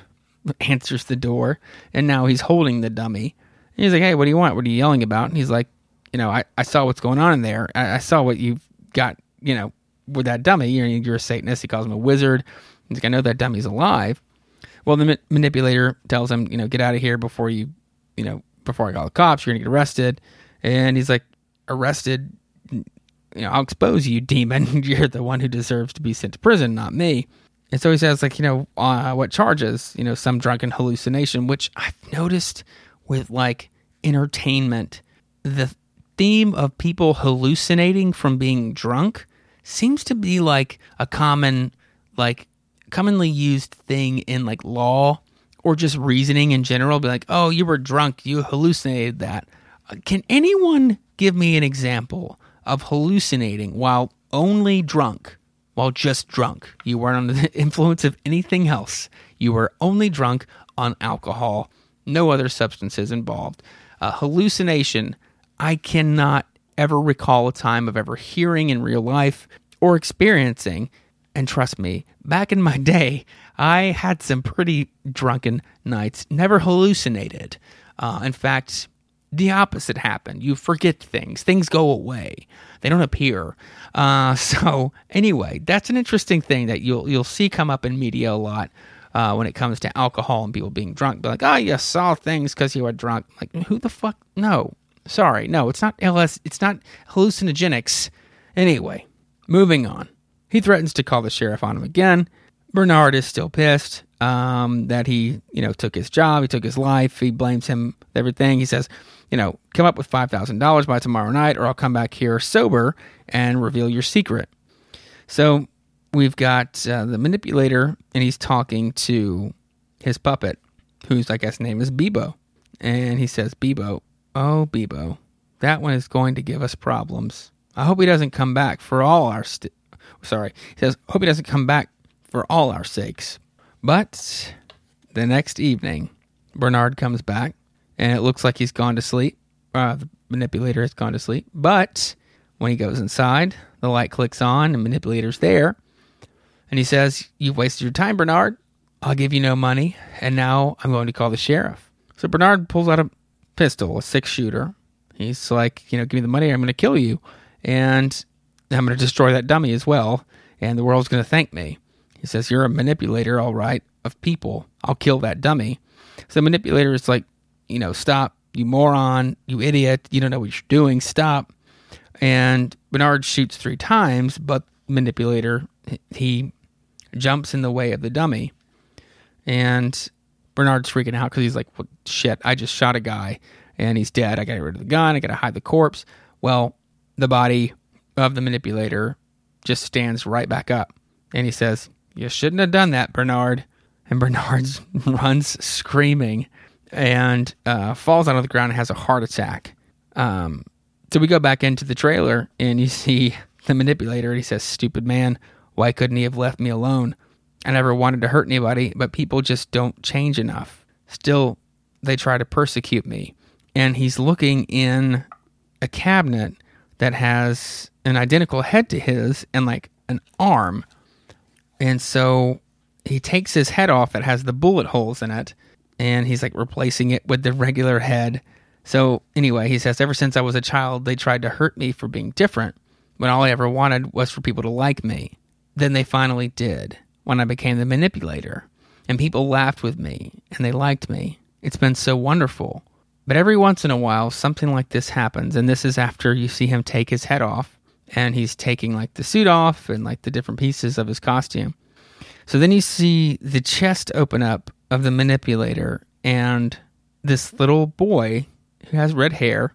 answers the door and now he's holding the dummy. And he's like, Hey, what do you want? What are you yelling about? And he's like, You know, I, I saw what's going on in there. I, I saw what you've got, you know, with that dummy. You're, you're a Satanist. He calls him a wizard. He's like, I know that dummy's alive. Well, the ma- manipulator tells him, you know, get out of here before you, you know, before I call the cops. You're to get arrested. And he's like, arrested? you know, I'll expose you, demon. You're the one who deserves to be sent to prison, not me. And so he says, like, you know, uh, what charges? You know, some drunken hallucination, which I've noticed with like entertainment, the theme of people hallucinating from being drunk seems to be like a common, like, commonly used thing in like law or just reasoning in general. Be like, oh, you were drunk, you hallucinated that. Uh, can anyone give me an example of hallucinating while only drunk, while just drunk. You weren't under the influence of anything else. You were only drunk on alcohol, no other substances involved. Uh, hallucination, I cannot ever recall a time of ever hearing in real life or experiencing. And trust me, back in my day, I had some pretty drunken nights, never hallucinated. Uh, in fact, the opposite happened. You forget things, things go away, they don't appear. Uh, so anyway, that's an interesting thing that you'll you'll see come up in media a lot. Uh, when it comes to alcohol and people being drunk, be like, "Oh, you saw things because you were drunk." Like, who the fuck? No, sorry, no, it's not LS. It's not hallucinogenics. Anyway, moving on. He threatens to call the sheriff on him again. Bernard is still pissed um, that he, you know, took his job, he took his life. He blames him everything. He says, you know, come up with $5,000 by tomorrow night, or I'll come back here sober and reveal your secret. So we've got uh, the manipulator, and he's talking to his puppet, whose, I guess, name is Bebo. And he says, Bebo, oh, Bebo, that one is going to give us problems. I hope he doesn't come back for all our. St- Sorry. He says, hope he doesn't come back for all our sakes. But the next evening, Bernard comes back and it looks like he's gone to sleep. Uh, the manipulator has gone to sleep. But when he goes inside, the light clicks on, and manipulator's there. And he says, You've wasted your time, Bernard. I'll give you no money. And now I'm going to call the sheriff. So Bernard pulls out a pistol, a six shooter. He's like, You know, give me the money, or I'm going to kill you. And I'm going to destroy that dummy as well. and the world's going to thank me. He says, You're a manipulator, all right, of people. I'll kill that dummy. So the manipulator is like, You know, stop, you moron, you idiot, you don't know what you're doing, stop. And Bernard shoots three times, but manipulator, he jumps in the way of the dummy. And Bernard's freaking out because he's like, well, shit, I just shot a guy and he's dead. I got to get rid of the gun. I got to hide the corpse. Well, the body of the manipulator just stands right back up. And he says, You shouldn't have done that, Bernard. And Bernard runs screaming and uh, falls out of the ground and has a heart attack. Um, so we go back into the trailer and you see the manipulator and he says, Stupid man, why couldn't he have left me alone? I never wanted to hurt anybody, but people just don't change enough. Still, they try to persecute me. And he's looking in a cabinet that has an identical head to his and like an arm. And so he takes his head off that has the bullet holes in it and he's like replacing it with the regular head. So anyway, he says, ever since I was a child, they tried to hurt me for being different when all I ever wanted was for people to like me. Then they finally did when I became the manipulator. And people laughed with me and they liked me. It's been so wonderful. But every once in a while, something like this happens. And this is after you see him take his head off and he's taking like the suit off and like the different pieces of his costume. So then you see the chest open up of the manipulator and this little boy who has red hair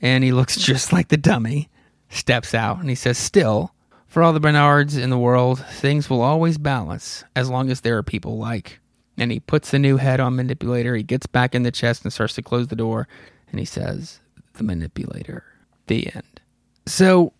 and he looks just like the dummy steps out and he says, Still, for all the Bernards in the world, things will always balance as long as there are people like. And he puts the new head on Manipulator. He gets back in the chest and starts to close the door. And he says, The Manipulator. The end. So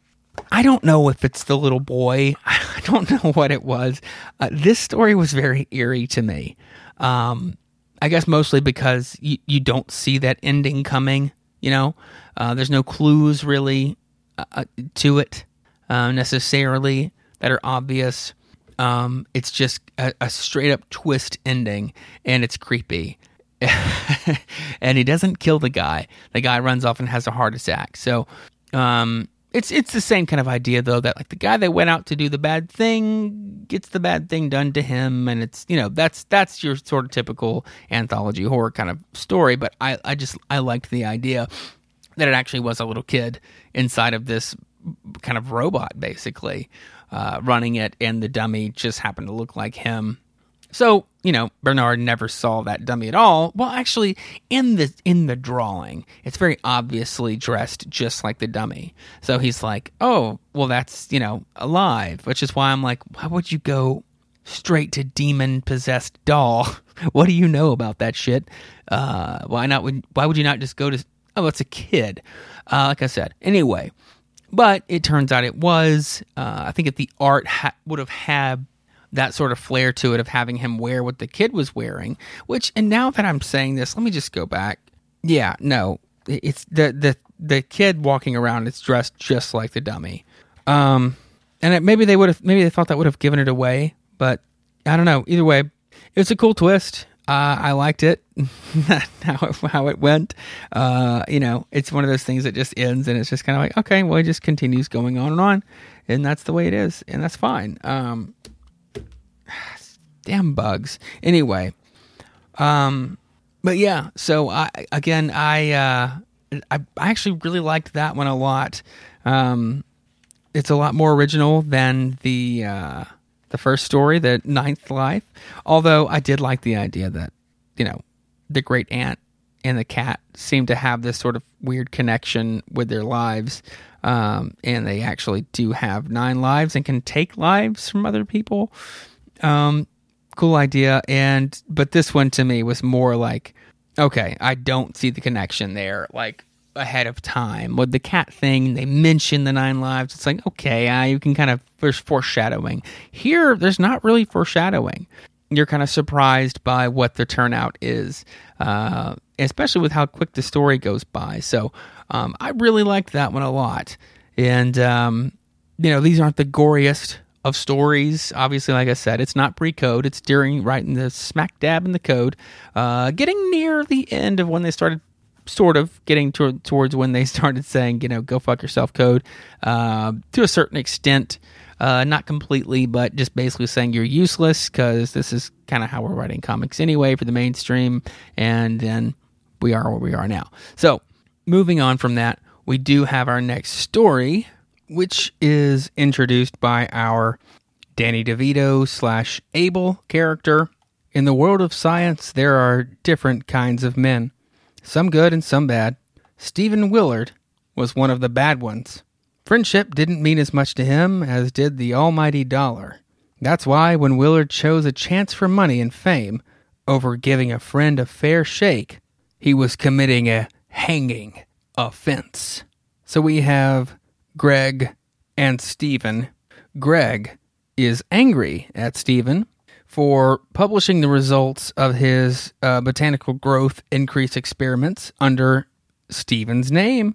I don't know if it's the little boy. I don't know what it was. Uh, this story was very eerie to me. Um, I guess mostly because you, you don't see that ending coming. You know, uh, there's no clues really uh, uh to it uh, necessarily that are obvious. Um, it's just a, a straight up twist ending, and it's creepy. and he doesn't kill the guy. The guy runs off and has a heart attack. So, um, it's it's the same kind of idea though that like the guy that went out to do the bad thing gets the bad thing done to him and it's you know that's that's your sort of typical anthology horror kind of story but i i just i liked the idea that it actually was a little kid inside of this kind of robot basically uh, running it, and the dummy just happened to look like him. So you know Bernard never saw that dummy at all. Well, actually, in the in the drawing, it's very obviously dressed just like the dummy. So he's like, "Oh, well, that's you know alive," which is why I'm like, "Why would you go straight to demon possessed doll? what do you know about that shit? Uh, why not? Why would you not just go to? Oh, it's a kid. Uh, like I said. Anyway, but it turns out it was. Uh, I think if the art ha- would have had that sort of flair to it of having him wear what the kid was wearing, which, and now that I'm saying this, let me just go back. Yeah, no, it's the the the kid walking around. It's dressed just like the dummy. Um, and it, maybe they would have, maybe they thought that would have given it away, but I don't know. Either way, it's a cool twist. Uh, I liked it, how, it, how it went. Uh, you know, it's one of those things that just ends and it's just kind of like, okay, well, it just continues going on and on. And that's the way it is. And that's fine. Um, damn bugs. Anyway, um, but yeah, so I, again, I, uh, I, actually really liked that one a lot. Um, it's a lot more original than the, uh, the first story, the ninth life. Although I did like the idea that, you know, the great aunt and the cat seem to have this sort of weird connection with their lives. Um, and they actually do have nine lives and can take lives from other people. Um, cool idea. And, but this one to me was more like, okay, I don't see the connection there. Like, ahead of time. With the cat thing, they mention the nine lives. It's like, okay, uh, you can kind of, there's foreshadowing. Here, there's not really foreshadowing. You're kind of surprised by what the turnout is, uh, especially with how quick the story goes by. So um, I really liked that one a lot. And, um, you know, these aren't the goriest of stories. Obviously, like I said, it's not pre code, it's during right in the smack dab in the code. Uh, getting near the end of when they started sort of getting to, towards when they started saying, you know, go fuck yourself code uh, to a certain extent. Uh, not completely, but just basically saying you're useless because this is kind of how we're writing comics anyway for the mainstream. And then we are where we are now. So, moving on from that, we do have our next story, which is introduced by our Danny DeVito slash Abel character. In the world of science, there are different kinds of men, some good and some bad. Stephen Willard was one of the bad ones. Friendship didn't mean as much to him as did the almighty dollar. That's why when Willard chose a chance for money and fame over giving a friend a fair shake, he was committing a hanging offense. So we have Greg and Stephen. Greg is angry at Stephen for publishing the results of his uh, botanical growth increase experiments under Stephen's name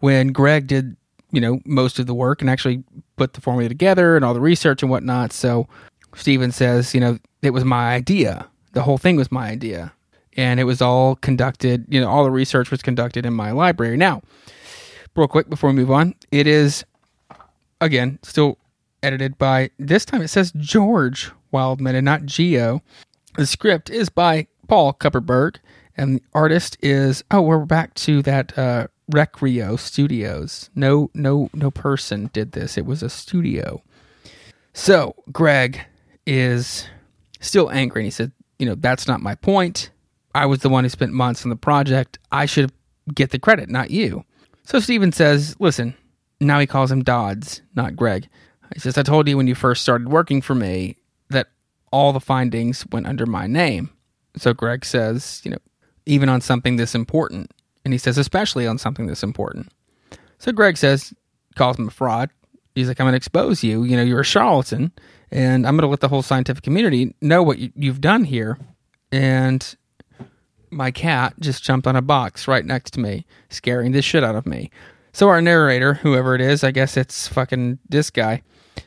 when Greg did, you know, most of the work and actually put the formula together and all the research and whatnot. So Stephen says, you know, it was my idea. The whole thing was my idea. And it was all conducted, you know, all the research was conducted in my library. Now, real quick before we move on, it is, again, still edited by, this time it says George Wildman and not Geo. The script is by Paul Kupperberg, and the artist is, oh, we're back to that uh, Recreo Studios. No, no, no person did this. It was a studio. So Greg is still angry, and he said, you know, that's not my point. I was the one who spent months on the project. I should get the credit, not you. So Stephen says, listen, now he calls him Dodds, not Greg. He says, I told you when you first started working for me that all the findings went under my name. So Greg says, you know, even on something this important. And he says, especially on something this important. So Greg says, calls him a fraud. He's like, I'm going to expose you. You know, you're a charlatan, and I'm going to let the whole scientific community know what you, you've done here. And my cat just jumped on a box right next to me, scaring the shit out of me. So our narrator, whoever it is, I guess it's fucking this guy,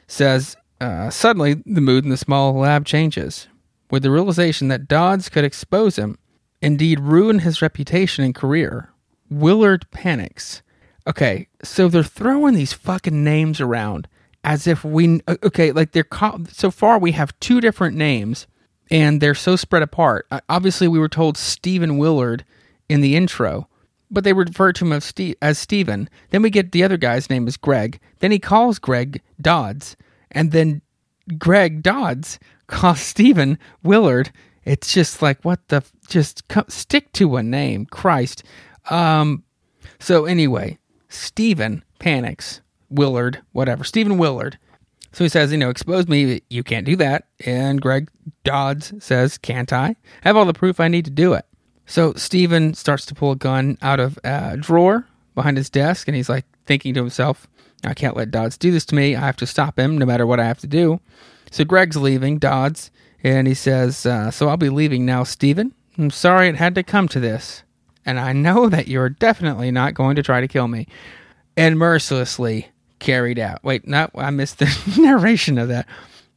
says, uh, suddenly the mood in the small lab changes. With the realization that Dodds could expose him, indeed ruin his reputation and career, Willard panics. Okay, so they're throwing these fucking names around as if we okay, like they're so far we have two different names and they're so spread apart. Obviously, we were told Stephen Willard in the intro, but they refer to him as, Stephen. Then we get the other guy's name is Greg. Then he calls Greg Dodds, and then Greg Dodds calls Stephen Willard. It's just like what the just stick to a name, Christ. Um, so anyway, Stephen panics. Willard, whatever. Stephen Willard so he says, you know, expose me. You can't do that. And Greg Dodds says, can't I? I have all the proof I need to do it. So Stephen starts to pull a gun out of a drawer behind his desk, and he's like thinking to himself, I can't let Dodds do this to me. I have to stop him no matter what I have to do. So Greg's leaving, Dodds, and he says, uh, So I'll be leaving now, Stephen. I'm sorry it had to come to this. And I know that you're definitely not going to try to kill me. And mercilessly, carried out. Wait, not I missed the narration of that.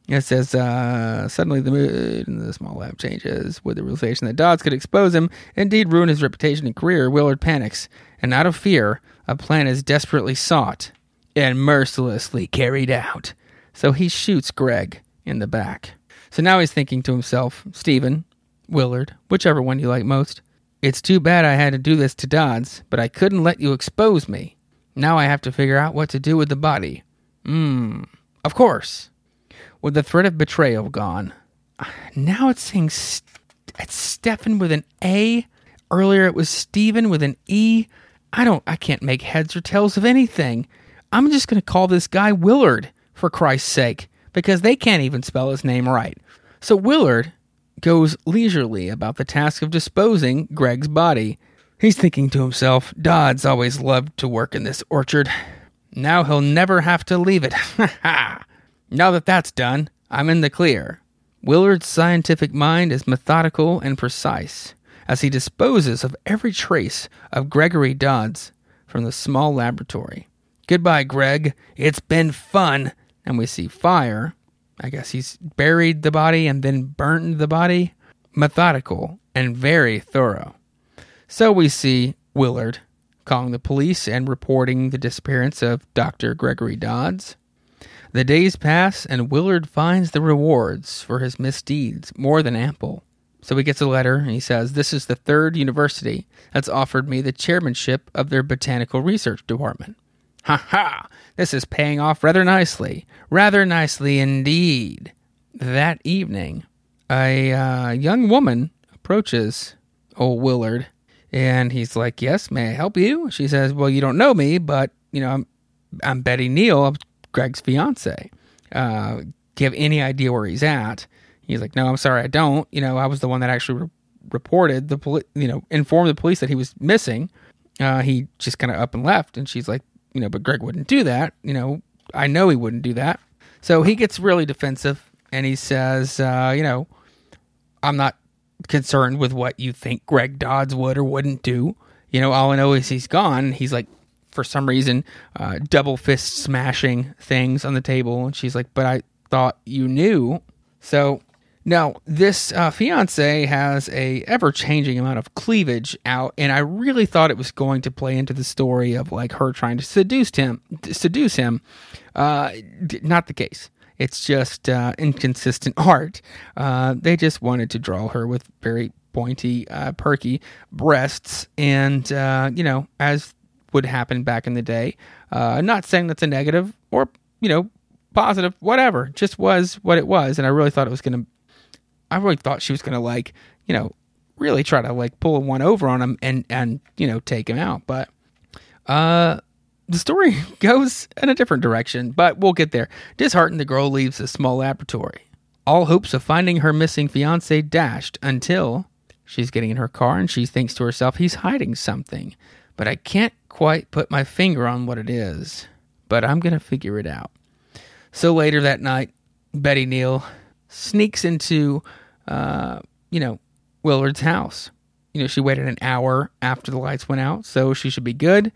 It says, uh, suddenly the mood in the small lab changes with the realization that Dodds could expose him, indeed ruin his reputation and career. Willard panics, and out of fear, a plan is desperately sought and mercilessly carried out. So he shoots Greg in the back. So now he's thinking to himself, Stephen, Willard, whichever one you like most. It's too bad I had to do this to Dodds, but I couldn't let you expose me. Now I have to figure out what to do with the body. Hmm. Of course. With the threat of betrayal gone. Now it's saying st- it's Stefan with an A. Earlier it was Stephen with an E. I don't I can't make heads or tails of anything. I'm just going to call this guy Willard for Christ's sake because they can't even spell his name right. So Willard goes leisurely about the task of disposing Greg's body He's thinking to himself, Dodds always loved to work in this orchard. Now he'll never have to leave it. Ha ha! Now that that's done, I'm in the clear. Willard's scientific mind is methodical and precise as he disposes of every trace of Gregory Dodds from the small laboratory. Goodbye, Greg. It's been fun. And we see fire. I guess he's buried the body and then burned the body. Methodical and very thorough. So we see Willard calling the police and reporting the disappearance of Dr. Gregory Dodds. The days pass, and Willard finds the rewards for his misdeeds more than ample. So he gets a letter and he says, This is the third university that's offered me the chairmanship of their botanical research department. Ha ha! This is paying off rather nicely. Rather nicely indeed. That evening, a uh, young woman approaches old Willard and he's like, Yes, may I help you? She says, Well, you don't know me, but, you know, I'm, I'm Betty Neal, I'm Greg's fiance. Uh, do you have any idea where he's at? He's like, no, I'm sorry, I don't. You know, I was the one that actually re- reported the police, you know, informed the police that he was missing. Uh, he just kind of up and left. And she's like, you know, but Greg wouldn't do that. You know, I know he wouldn't do that. So he gets really defensive and he says, uh, you know, I'm not concerned with what you think Greg Dodds would or wouldn't do. You know, all I know is he's gone. He's like, for some reason, uh, double fist smashing things on the table. And she's like, but I thought you knew. So now, this uh, fiance has a ever changing amount of cleavage out, and I really thought it was going to play into the story of like her trying to seduce him. Seduce him, uh, not the case. It's just uh, inconsistent art. Uh, they just wanted to draw her with very pointy, uh, perky breasts, and uh, you know, as would happen back in the day. not saying that's a negative or you know positive, whatever. Just was what it was, and I really thought it was to I really thought she was gonna like, you know, really try to like pull one over on him and and you know take him out. But uh, the story goes in a different direction. But we'll get there. Disheartened, the girl leaves the small laboratory. All hopes of finding her missing fiance dashed until she's getting in her car and she thinks to herself, he's hiding something. But I can't quite put my finger on what it is. But I'm going to figure it out. So later that night, Betty Neal sneaks into, uh, you know, Willard's house. You know, she waited an hour after the lights went out, so she should be good.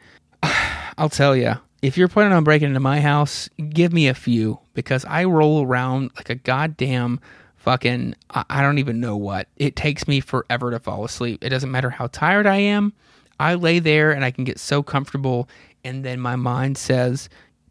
I'll tell you, if you're planning on breaking into my house, give me a few because I roll around like a goddamn fucking, I don't even know what. It takes me forever to fall asleep. It doesn't matter how tired I am. I lay there and I can get so comfortable, and then my mind says,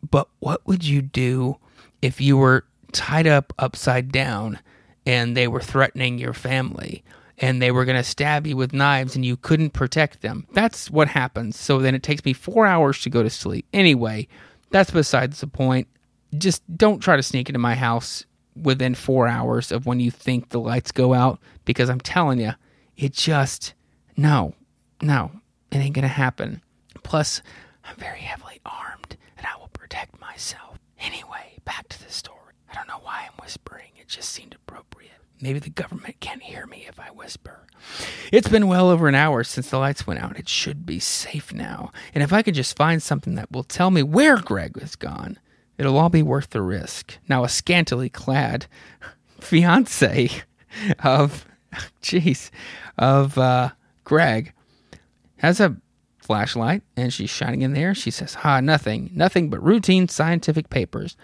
but what would you do if you were tied up upside down and they were threatening your family and they were going to stab you with knives and you couldn't protect them. That's what happens. So then it takes me four hours to go to sleep. Anyway, that's besides the point. Just don't try to sneak into my house within four hours of when you think the lights go out because I'm telling you, it just, no, no, it ain't going to happen. Plus, I'm very heavily armed and I will protect myself. Anyway, back to the story. I don't know why I'm whispering. It just seemed appropriate. Maybe the government can't hear me if I whisper. It's been well over an hour since the lights went out. It should be safe now. And if I could just find something that will tell me where Greg has gone, it'll all be worth the risk. Now, a scantily clad fiance of, jeez, of uh, Greg has a flashlight and she's shining in there. She says, Ha, nothing, nothing but routine scientific papers.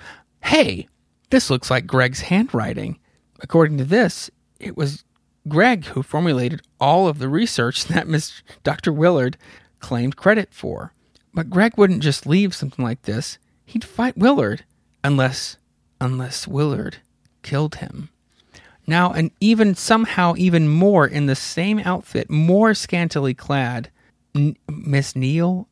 Hey, this looks like Greg's handwriting. According to this, it was Greg who formulated all of the research that Miss Dr. Willard claimed credit for. But Greg wouldn't just leave something like this. He'd fight Willard unless unless Willard killed him. Now, and even somehow even more in the same outfit, more scantily clad, N- Miss Neal,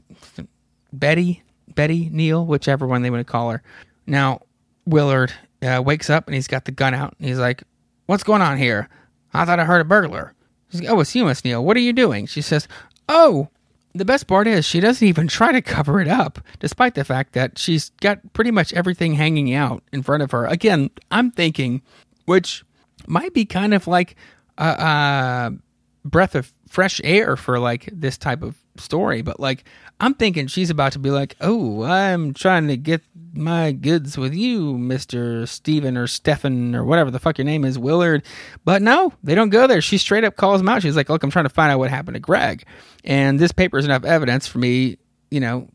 Betty, Betty Neal, whichever one they want to call her. Now, Willard uh, wakes up and he's got the gun out. And he's like, What's going on here? I thought I heard a burglar. She's like, oh, it's you, Miss Neal. What are you doing? She says, Oh, the best part is she doesn't even try to cover it up, despite the fact that she's got pretty much everything hanging out in front of her. Again, I'm thinking, which might be kind of like a, a breath of fresh air for like this type of story, but like I'm thinking she's about to be like, "Oh, I'm trying to get my goods with you, Mister Steven or Stefan or whatever the fuck your name is, Willard." But no, they don't go there. She straight up calls him out. She's like, "Look, I'm trying to find out what happened to Greg, and this paper is enough evidence for me, you know,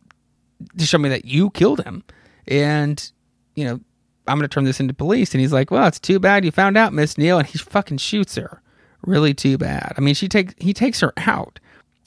to show me that you killed him." And you know, I'm going to turn this into police. And he's like, "Well, it's too bad you found out, Miss Neal," and he fucking shoots her. Really too bad. I mean, she takes he takes her out.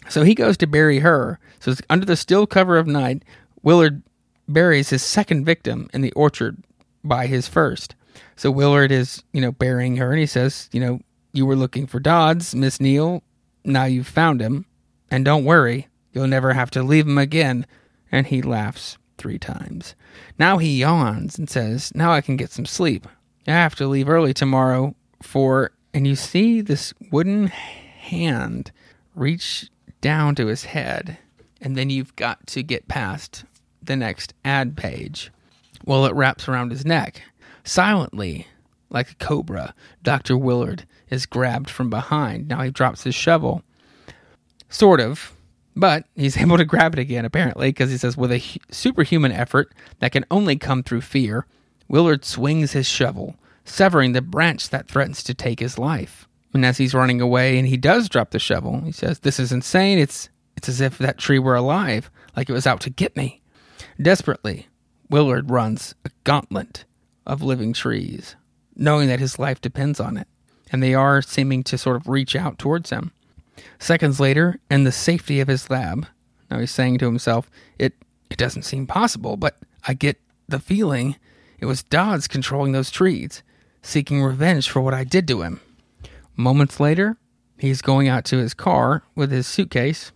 So he goes to bury her. So under the still cover of night, Willard buries his second victim in the orchard by his first. So Willard is, you know, burying her and he says, you know, you were looking for Dodds, Miss Neal. Now you've found him. And don't worry, you'll never have to leave him again. And he laughs three times. Now he yawns and says, Now I can get some sleep. I have to leave early tomorrow for. And you see this wooden hand reach down to his head. And then you've got to get past the next ad page. Well, it wraps around his neck. Silently, like a cobra, Dr. Willard is grabbed from behind. Now he drops his shovel. Sort of, but he's able to grab it again, apparently, because he says, with a superhuman effort that can only come through fear, Willard swings his shovel, severing the branch that threatens to take his life. And as he's running away and he does drop the shovel, he says, This is insane. It's, it's as if that tree were alive, like it was out to get me. Desperately, Willard runs a gauntlet of living trees, knowing that his life depends on it, and they are seeming to sort of reach out towards him. Seconds later, in the safety of his lab, now he's saying to himself, It it doesn't seem possible, but I get the feeling it was Dodds controlling those trees, seeking revenge for what I did to him. Moments later, he's going out to his car with his suitcase.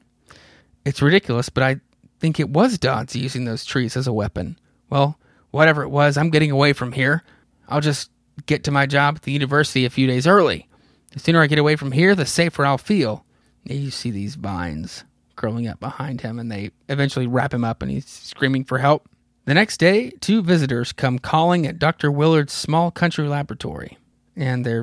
It's ridiculous, but I think it was Dodds using those trees as a weapon. Well, whatever it was, I'm getting away from here. I'll just get to my job at the university a few days early. The sooner I get away from here, the safer I'll feel. You see these vines curling up behind him, and they eventually wrap him up, and he's screaming for help. The next day, two visitors come calling at Dr. Willard's small country laboratory, and they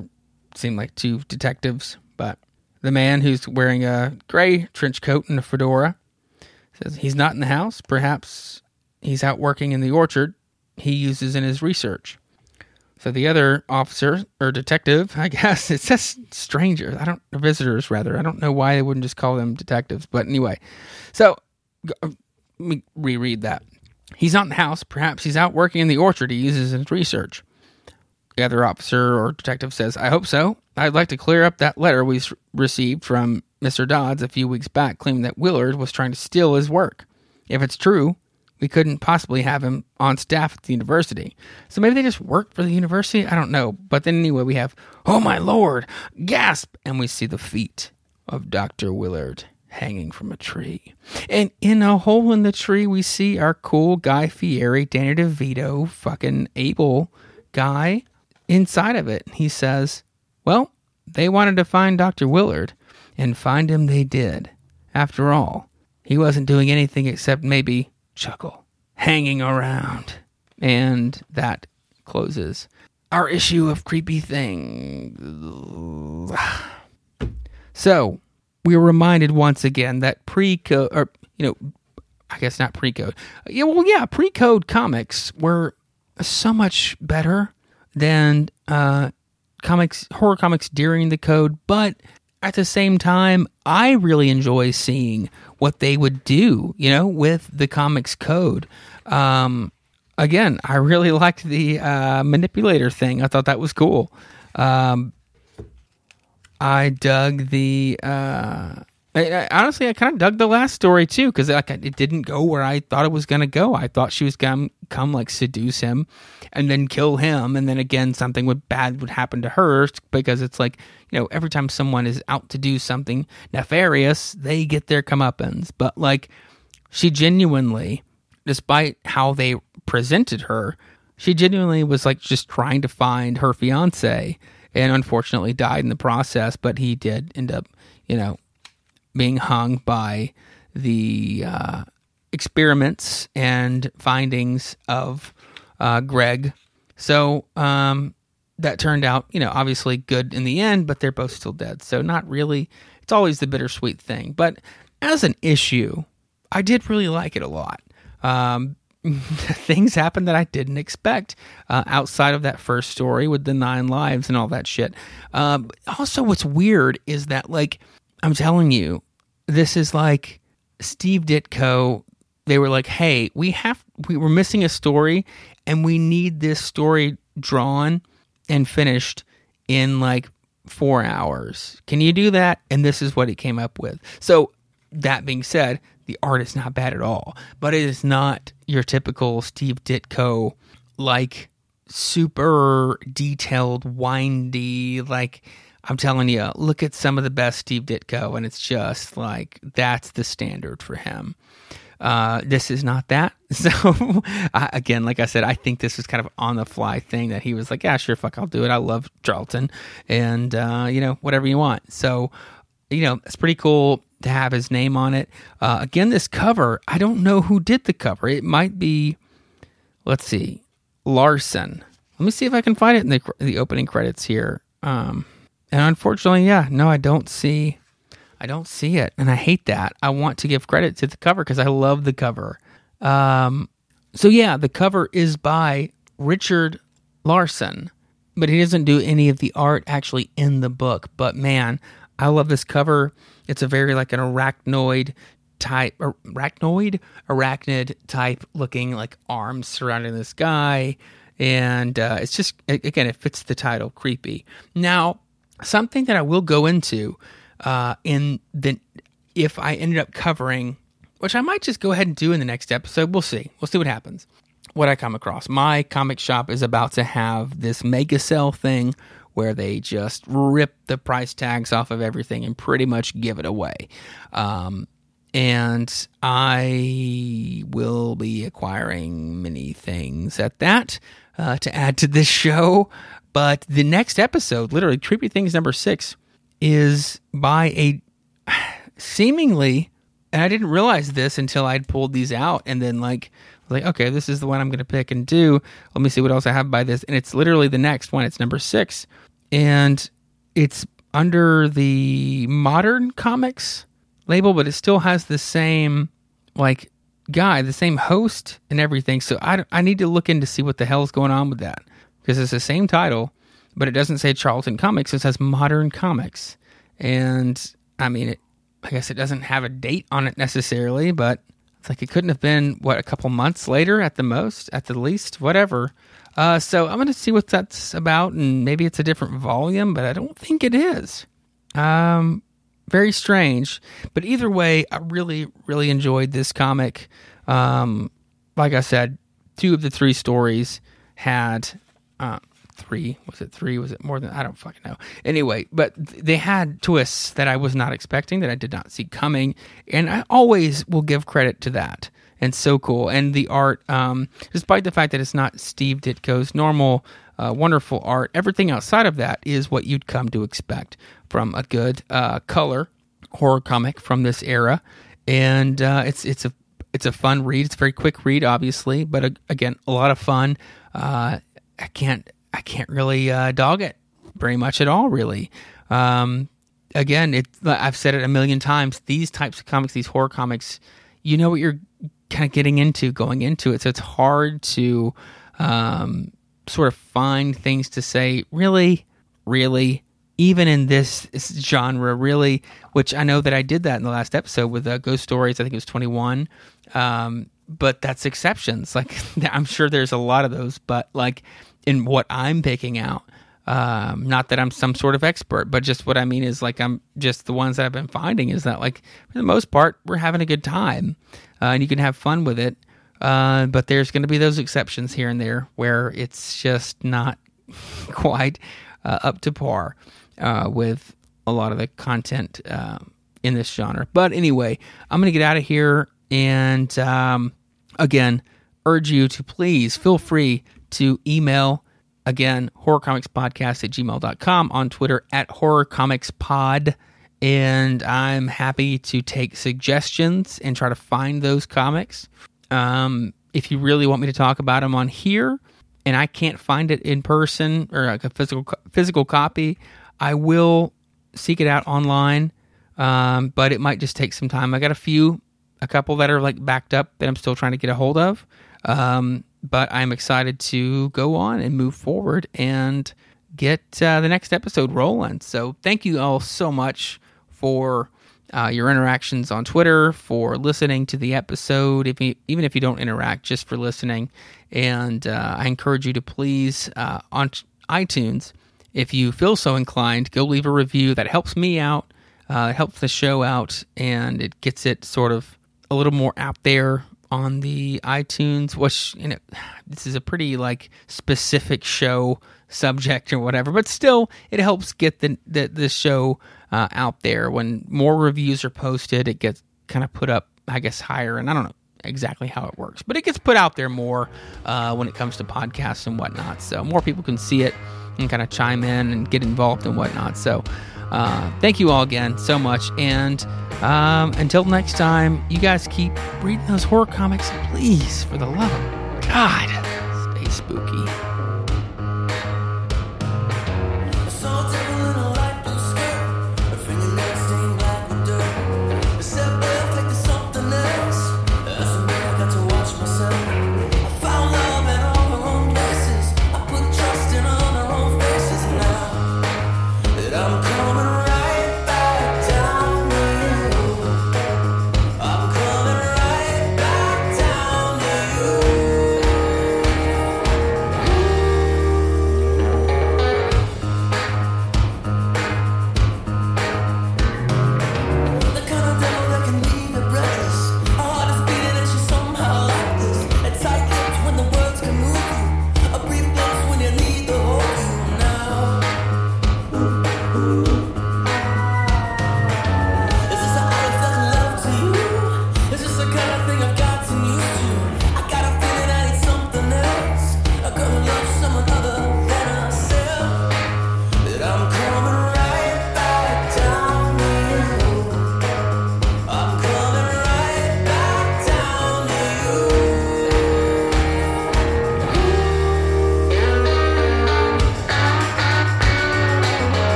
seem like two detectives. But the man who's wearing a gray trench coat and a fedora says he's not in the house. Perhaps he's out working in the orchard he uses in his research. So the other officer or detective, I guess it says strangers. I don't visitors rather. I don't know why they wouldn't just call them detectives, but anyway. So uh, let me reread that. He's not in the house. Perhaps he's out working in the orchard he uses in his research. The other officer or detective says, "I hope so. I'd like to clear up that letter we received from Mr. Dodds a few weeks back, claiming that Willard was trying to steal his work. If it's true, we couldn't possibly have him on staff at the university. So maybe they just work for the university? I don't know. But then anyway, we have, oh my lord, gasp! And we see the feet of Dr. Willard hanging from a tree. And in a hole in the tree, we see our cool Guy Fieri, Danny DeVito, fucking Abel guy inside of it. He says, well, they wanted to find Dr. Willard, and find him they did. After all, he wasn't doing anything except maybe chuckle, hanging around. And that closes our issue of Creepy Thing. So, we are reminded once again that pre code, or, you know, I guess not pre code. Yeah, well, yeah, pre code comics were so much better than uh, comics, horror comics during the code, but at the same time, I really enjoy seeing what they would do, you know, with the comics code. Um, again, I really liked the uh, manipulator thing. I thought that was cool. Um, I dug the. Uh, I, I, honestly, I kind of dug the last story too because like it didn't go where I thought it was gonna go. I thought she was gonna come like seduce him, and then kill him, and then again something would bad would happen to her because it's like you know every time someone is out to do something nefarious, they get their comeuppance. But like she genuinely, despite how they presented her, she genuinely was like just trying to find her fiance, and unfortunately died in the process. But he did end up, you know being hung by the uh, experiments and findings of uh, Greg. So um, that turned out, you know, obviously good in the end, but they're both still dead. So not really. It's always the bittersweet thing. But as an issue, I did really like it a lot. Um, things happened that I didn't expect uh, outside of that first story with the nine lives and all that shit. Um, also, what's weird is that, like, I'm telling you, this is like Steve Ditko. They were like, "Hey, we have we were missing a story, and we need this story drawn and finished in like four hours. Can you do that?" And this is what he came up with. So that being said, the art is not bad at all, but it is not your typical Steve Ditko like super detailed, windy. Like I'm telling you, look at some of the best Steve Ditko, and it's just like that's the standard for him. Uh, this is not that. So I, again, like I said, I think this was kind of on the fly thing that he was like, yeah, sure, fuck, I'll do it. I love Charlton, and uh, you know, whatever you want. So you know, it's pretty cool to have his name on it. Uh, again, this cover, I don't know who did the cover. It might be, let's see, Larson. Let me see if I can find it in the the opening credits here. Um, and unfortunately, yeah, no, I don't see I don't see it, and I hate that. I want to give credit to the cover because I love the cover. Um, so yeah, the cover is by Richard Larson, but he doesn't do any of the art actually in the book. But man, I love this cover. It's a very like an arachnoid type, arachnoid, arachnid type looking like arms surrounding this guy, and uh, it's just again it fits the title, creepy. Now, something that I will go into uh, in the if I ended up covering, which I might just go ahead and do in the next episode. We'll see. We'll see what happens. What I come across. My comic shop is about to have this mega sale thing where they just rip the price tags off of everything and pretty much give it away. Um, and I will be acquiring many things at that uh, to add to this show. But the next episode, literally, Creepy Things number six, is by a seemingly, and I didn't realize this until I'd pulled these out, and then like like okay, this is the one I'm going to pick and do. Let me see what else I have by this, and it's literally the next one. It's number six, and it's under the modern comics label, but it still has the same like guy, the same host and everything. So I, I need to look in to see what the hell is going on with that because it's the same title, but it doesn't say Charlton Comics. It says Modern Comics, and I mean, it, I guess it doesn't have a date on it necessarily, but it's like it couldn't have been what a couple months later at the most, at the least, whatever. Uh, so I'm going to see what that's about, and maybe it's a different volume, but I don't think it is. Um, very strange, but either way, I really, really enjoyed this comic. Um, like I said, two of the three stories had uh, three. Was it three? Was it more than? I don't fucking know. Anyway, but they had twists that I was not expecting, that I did not see coming, and I always will give credit to that. And so cool. And the art, um, despite the fact that it's not Steve Ditko's normal, uh, wonderful art, everything outside of that is what you'd come to expect from a good uh, color horror comic from this era. And uh, it's it's a it's a fun read. It's a very quick read, obviously, but uh, again, a lot of fun. Uh, I can't I can't really uh, dog it very much at all, really. Um, again, it, I've said it a million times. These types of comics, these horror comics, you know what you're kind of getting into going into it. So it's hard to um, sort of find things to say, really, really, even in this genre, really, which I know that I did that in the last episode with uh, Ghost Stories. I think it was 21. Um, but that's exceptions. Like, I'm sure there's a lot of those, but like, in what I'm picking out. Um, not that I'm some sort of expert, but just what I mean is like I'm just the ones that I've been finding is that like for the most part we're having a good time, uh, and you can have fun with it. Uh, but there's going to be those exceptions here and there where it's just not quite uh, up to par uh, with a lot of the content uh, in this genre. But anyway, I'm going to get out of here and um, again urge you to please feel free to email again horrorcomicspodcast at gmail.com on twitter at horrorcomicspod. And i'm happy to take suggestions and try to find those comics. Um, if you really want me to talk about them on here and i can't find it in person or like a physical physical copy i will seek it out online. Um, but it might just take some time. I got a few a couple that are like backed up that i'm still trying to get a hold of. Um, but I'm excited to go on and move forward and get uh, the next episode rolling. So thank you all so much for uh, your interactions on Twitter, for listening to the episode, if you, even if you don't interact, just for listening. And uh, I encourage you to please uh, on iTunes, if you feel so inclined, go leave a review. That helps me out. Uh, it helps the show out and it gets it sort of a little more out there on the iTunes, which you know, this is a pretty like specific show subject or whatever, but still, it helps get the the, the show uh, out there. When more reviews are posted, it gets kind of put up, I guess, higher. And I don't know exactly how it works, but it gets put out there more uh, when it comes to podcasts and whatnot. So more people can see it and kind of chime in and get involved and whatnot. So uh, thank you all again so much. And um, until next time, you guys keep reading those horror comics, please, for the love of God. Stay spooky.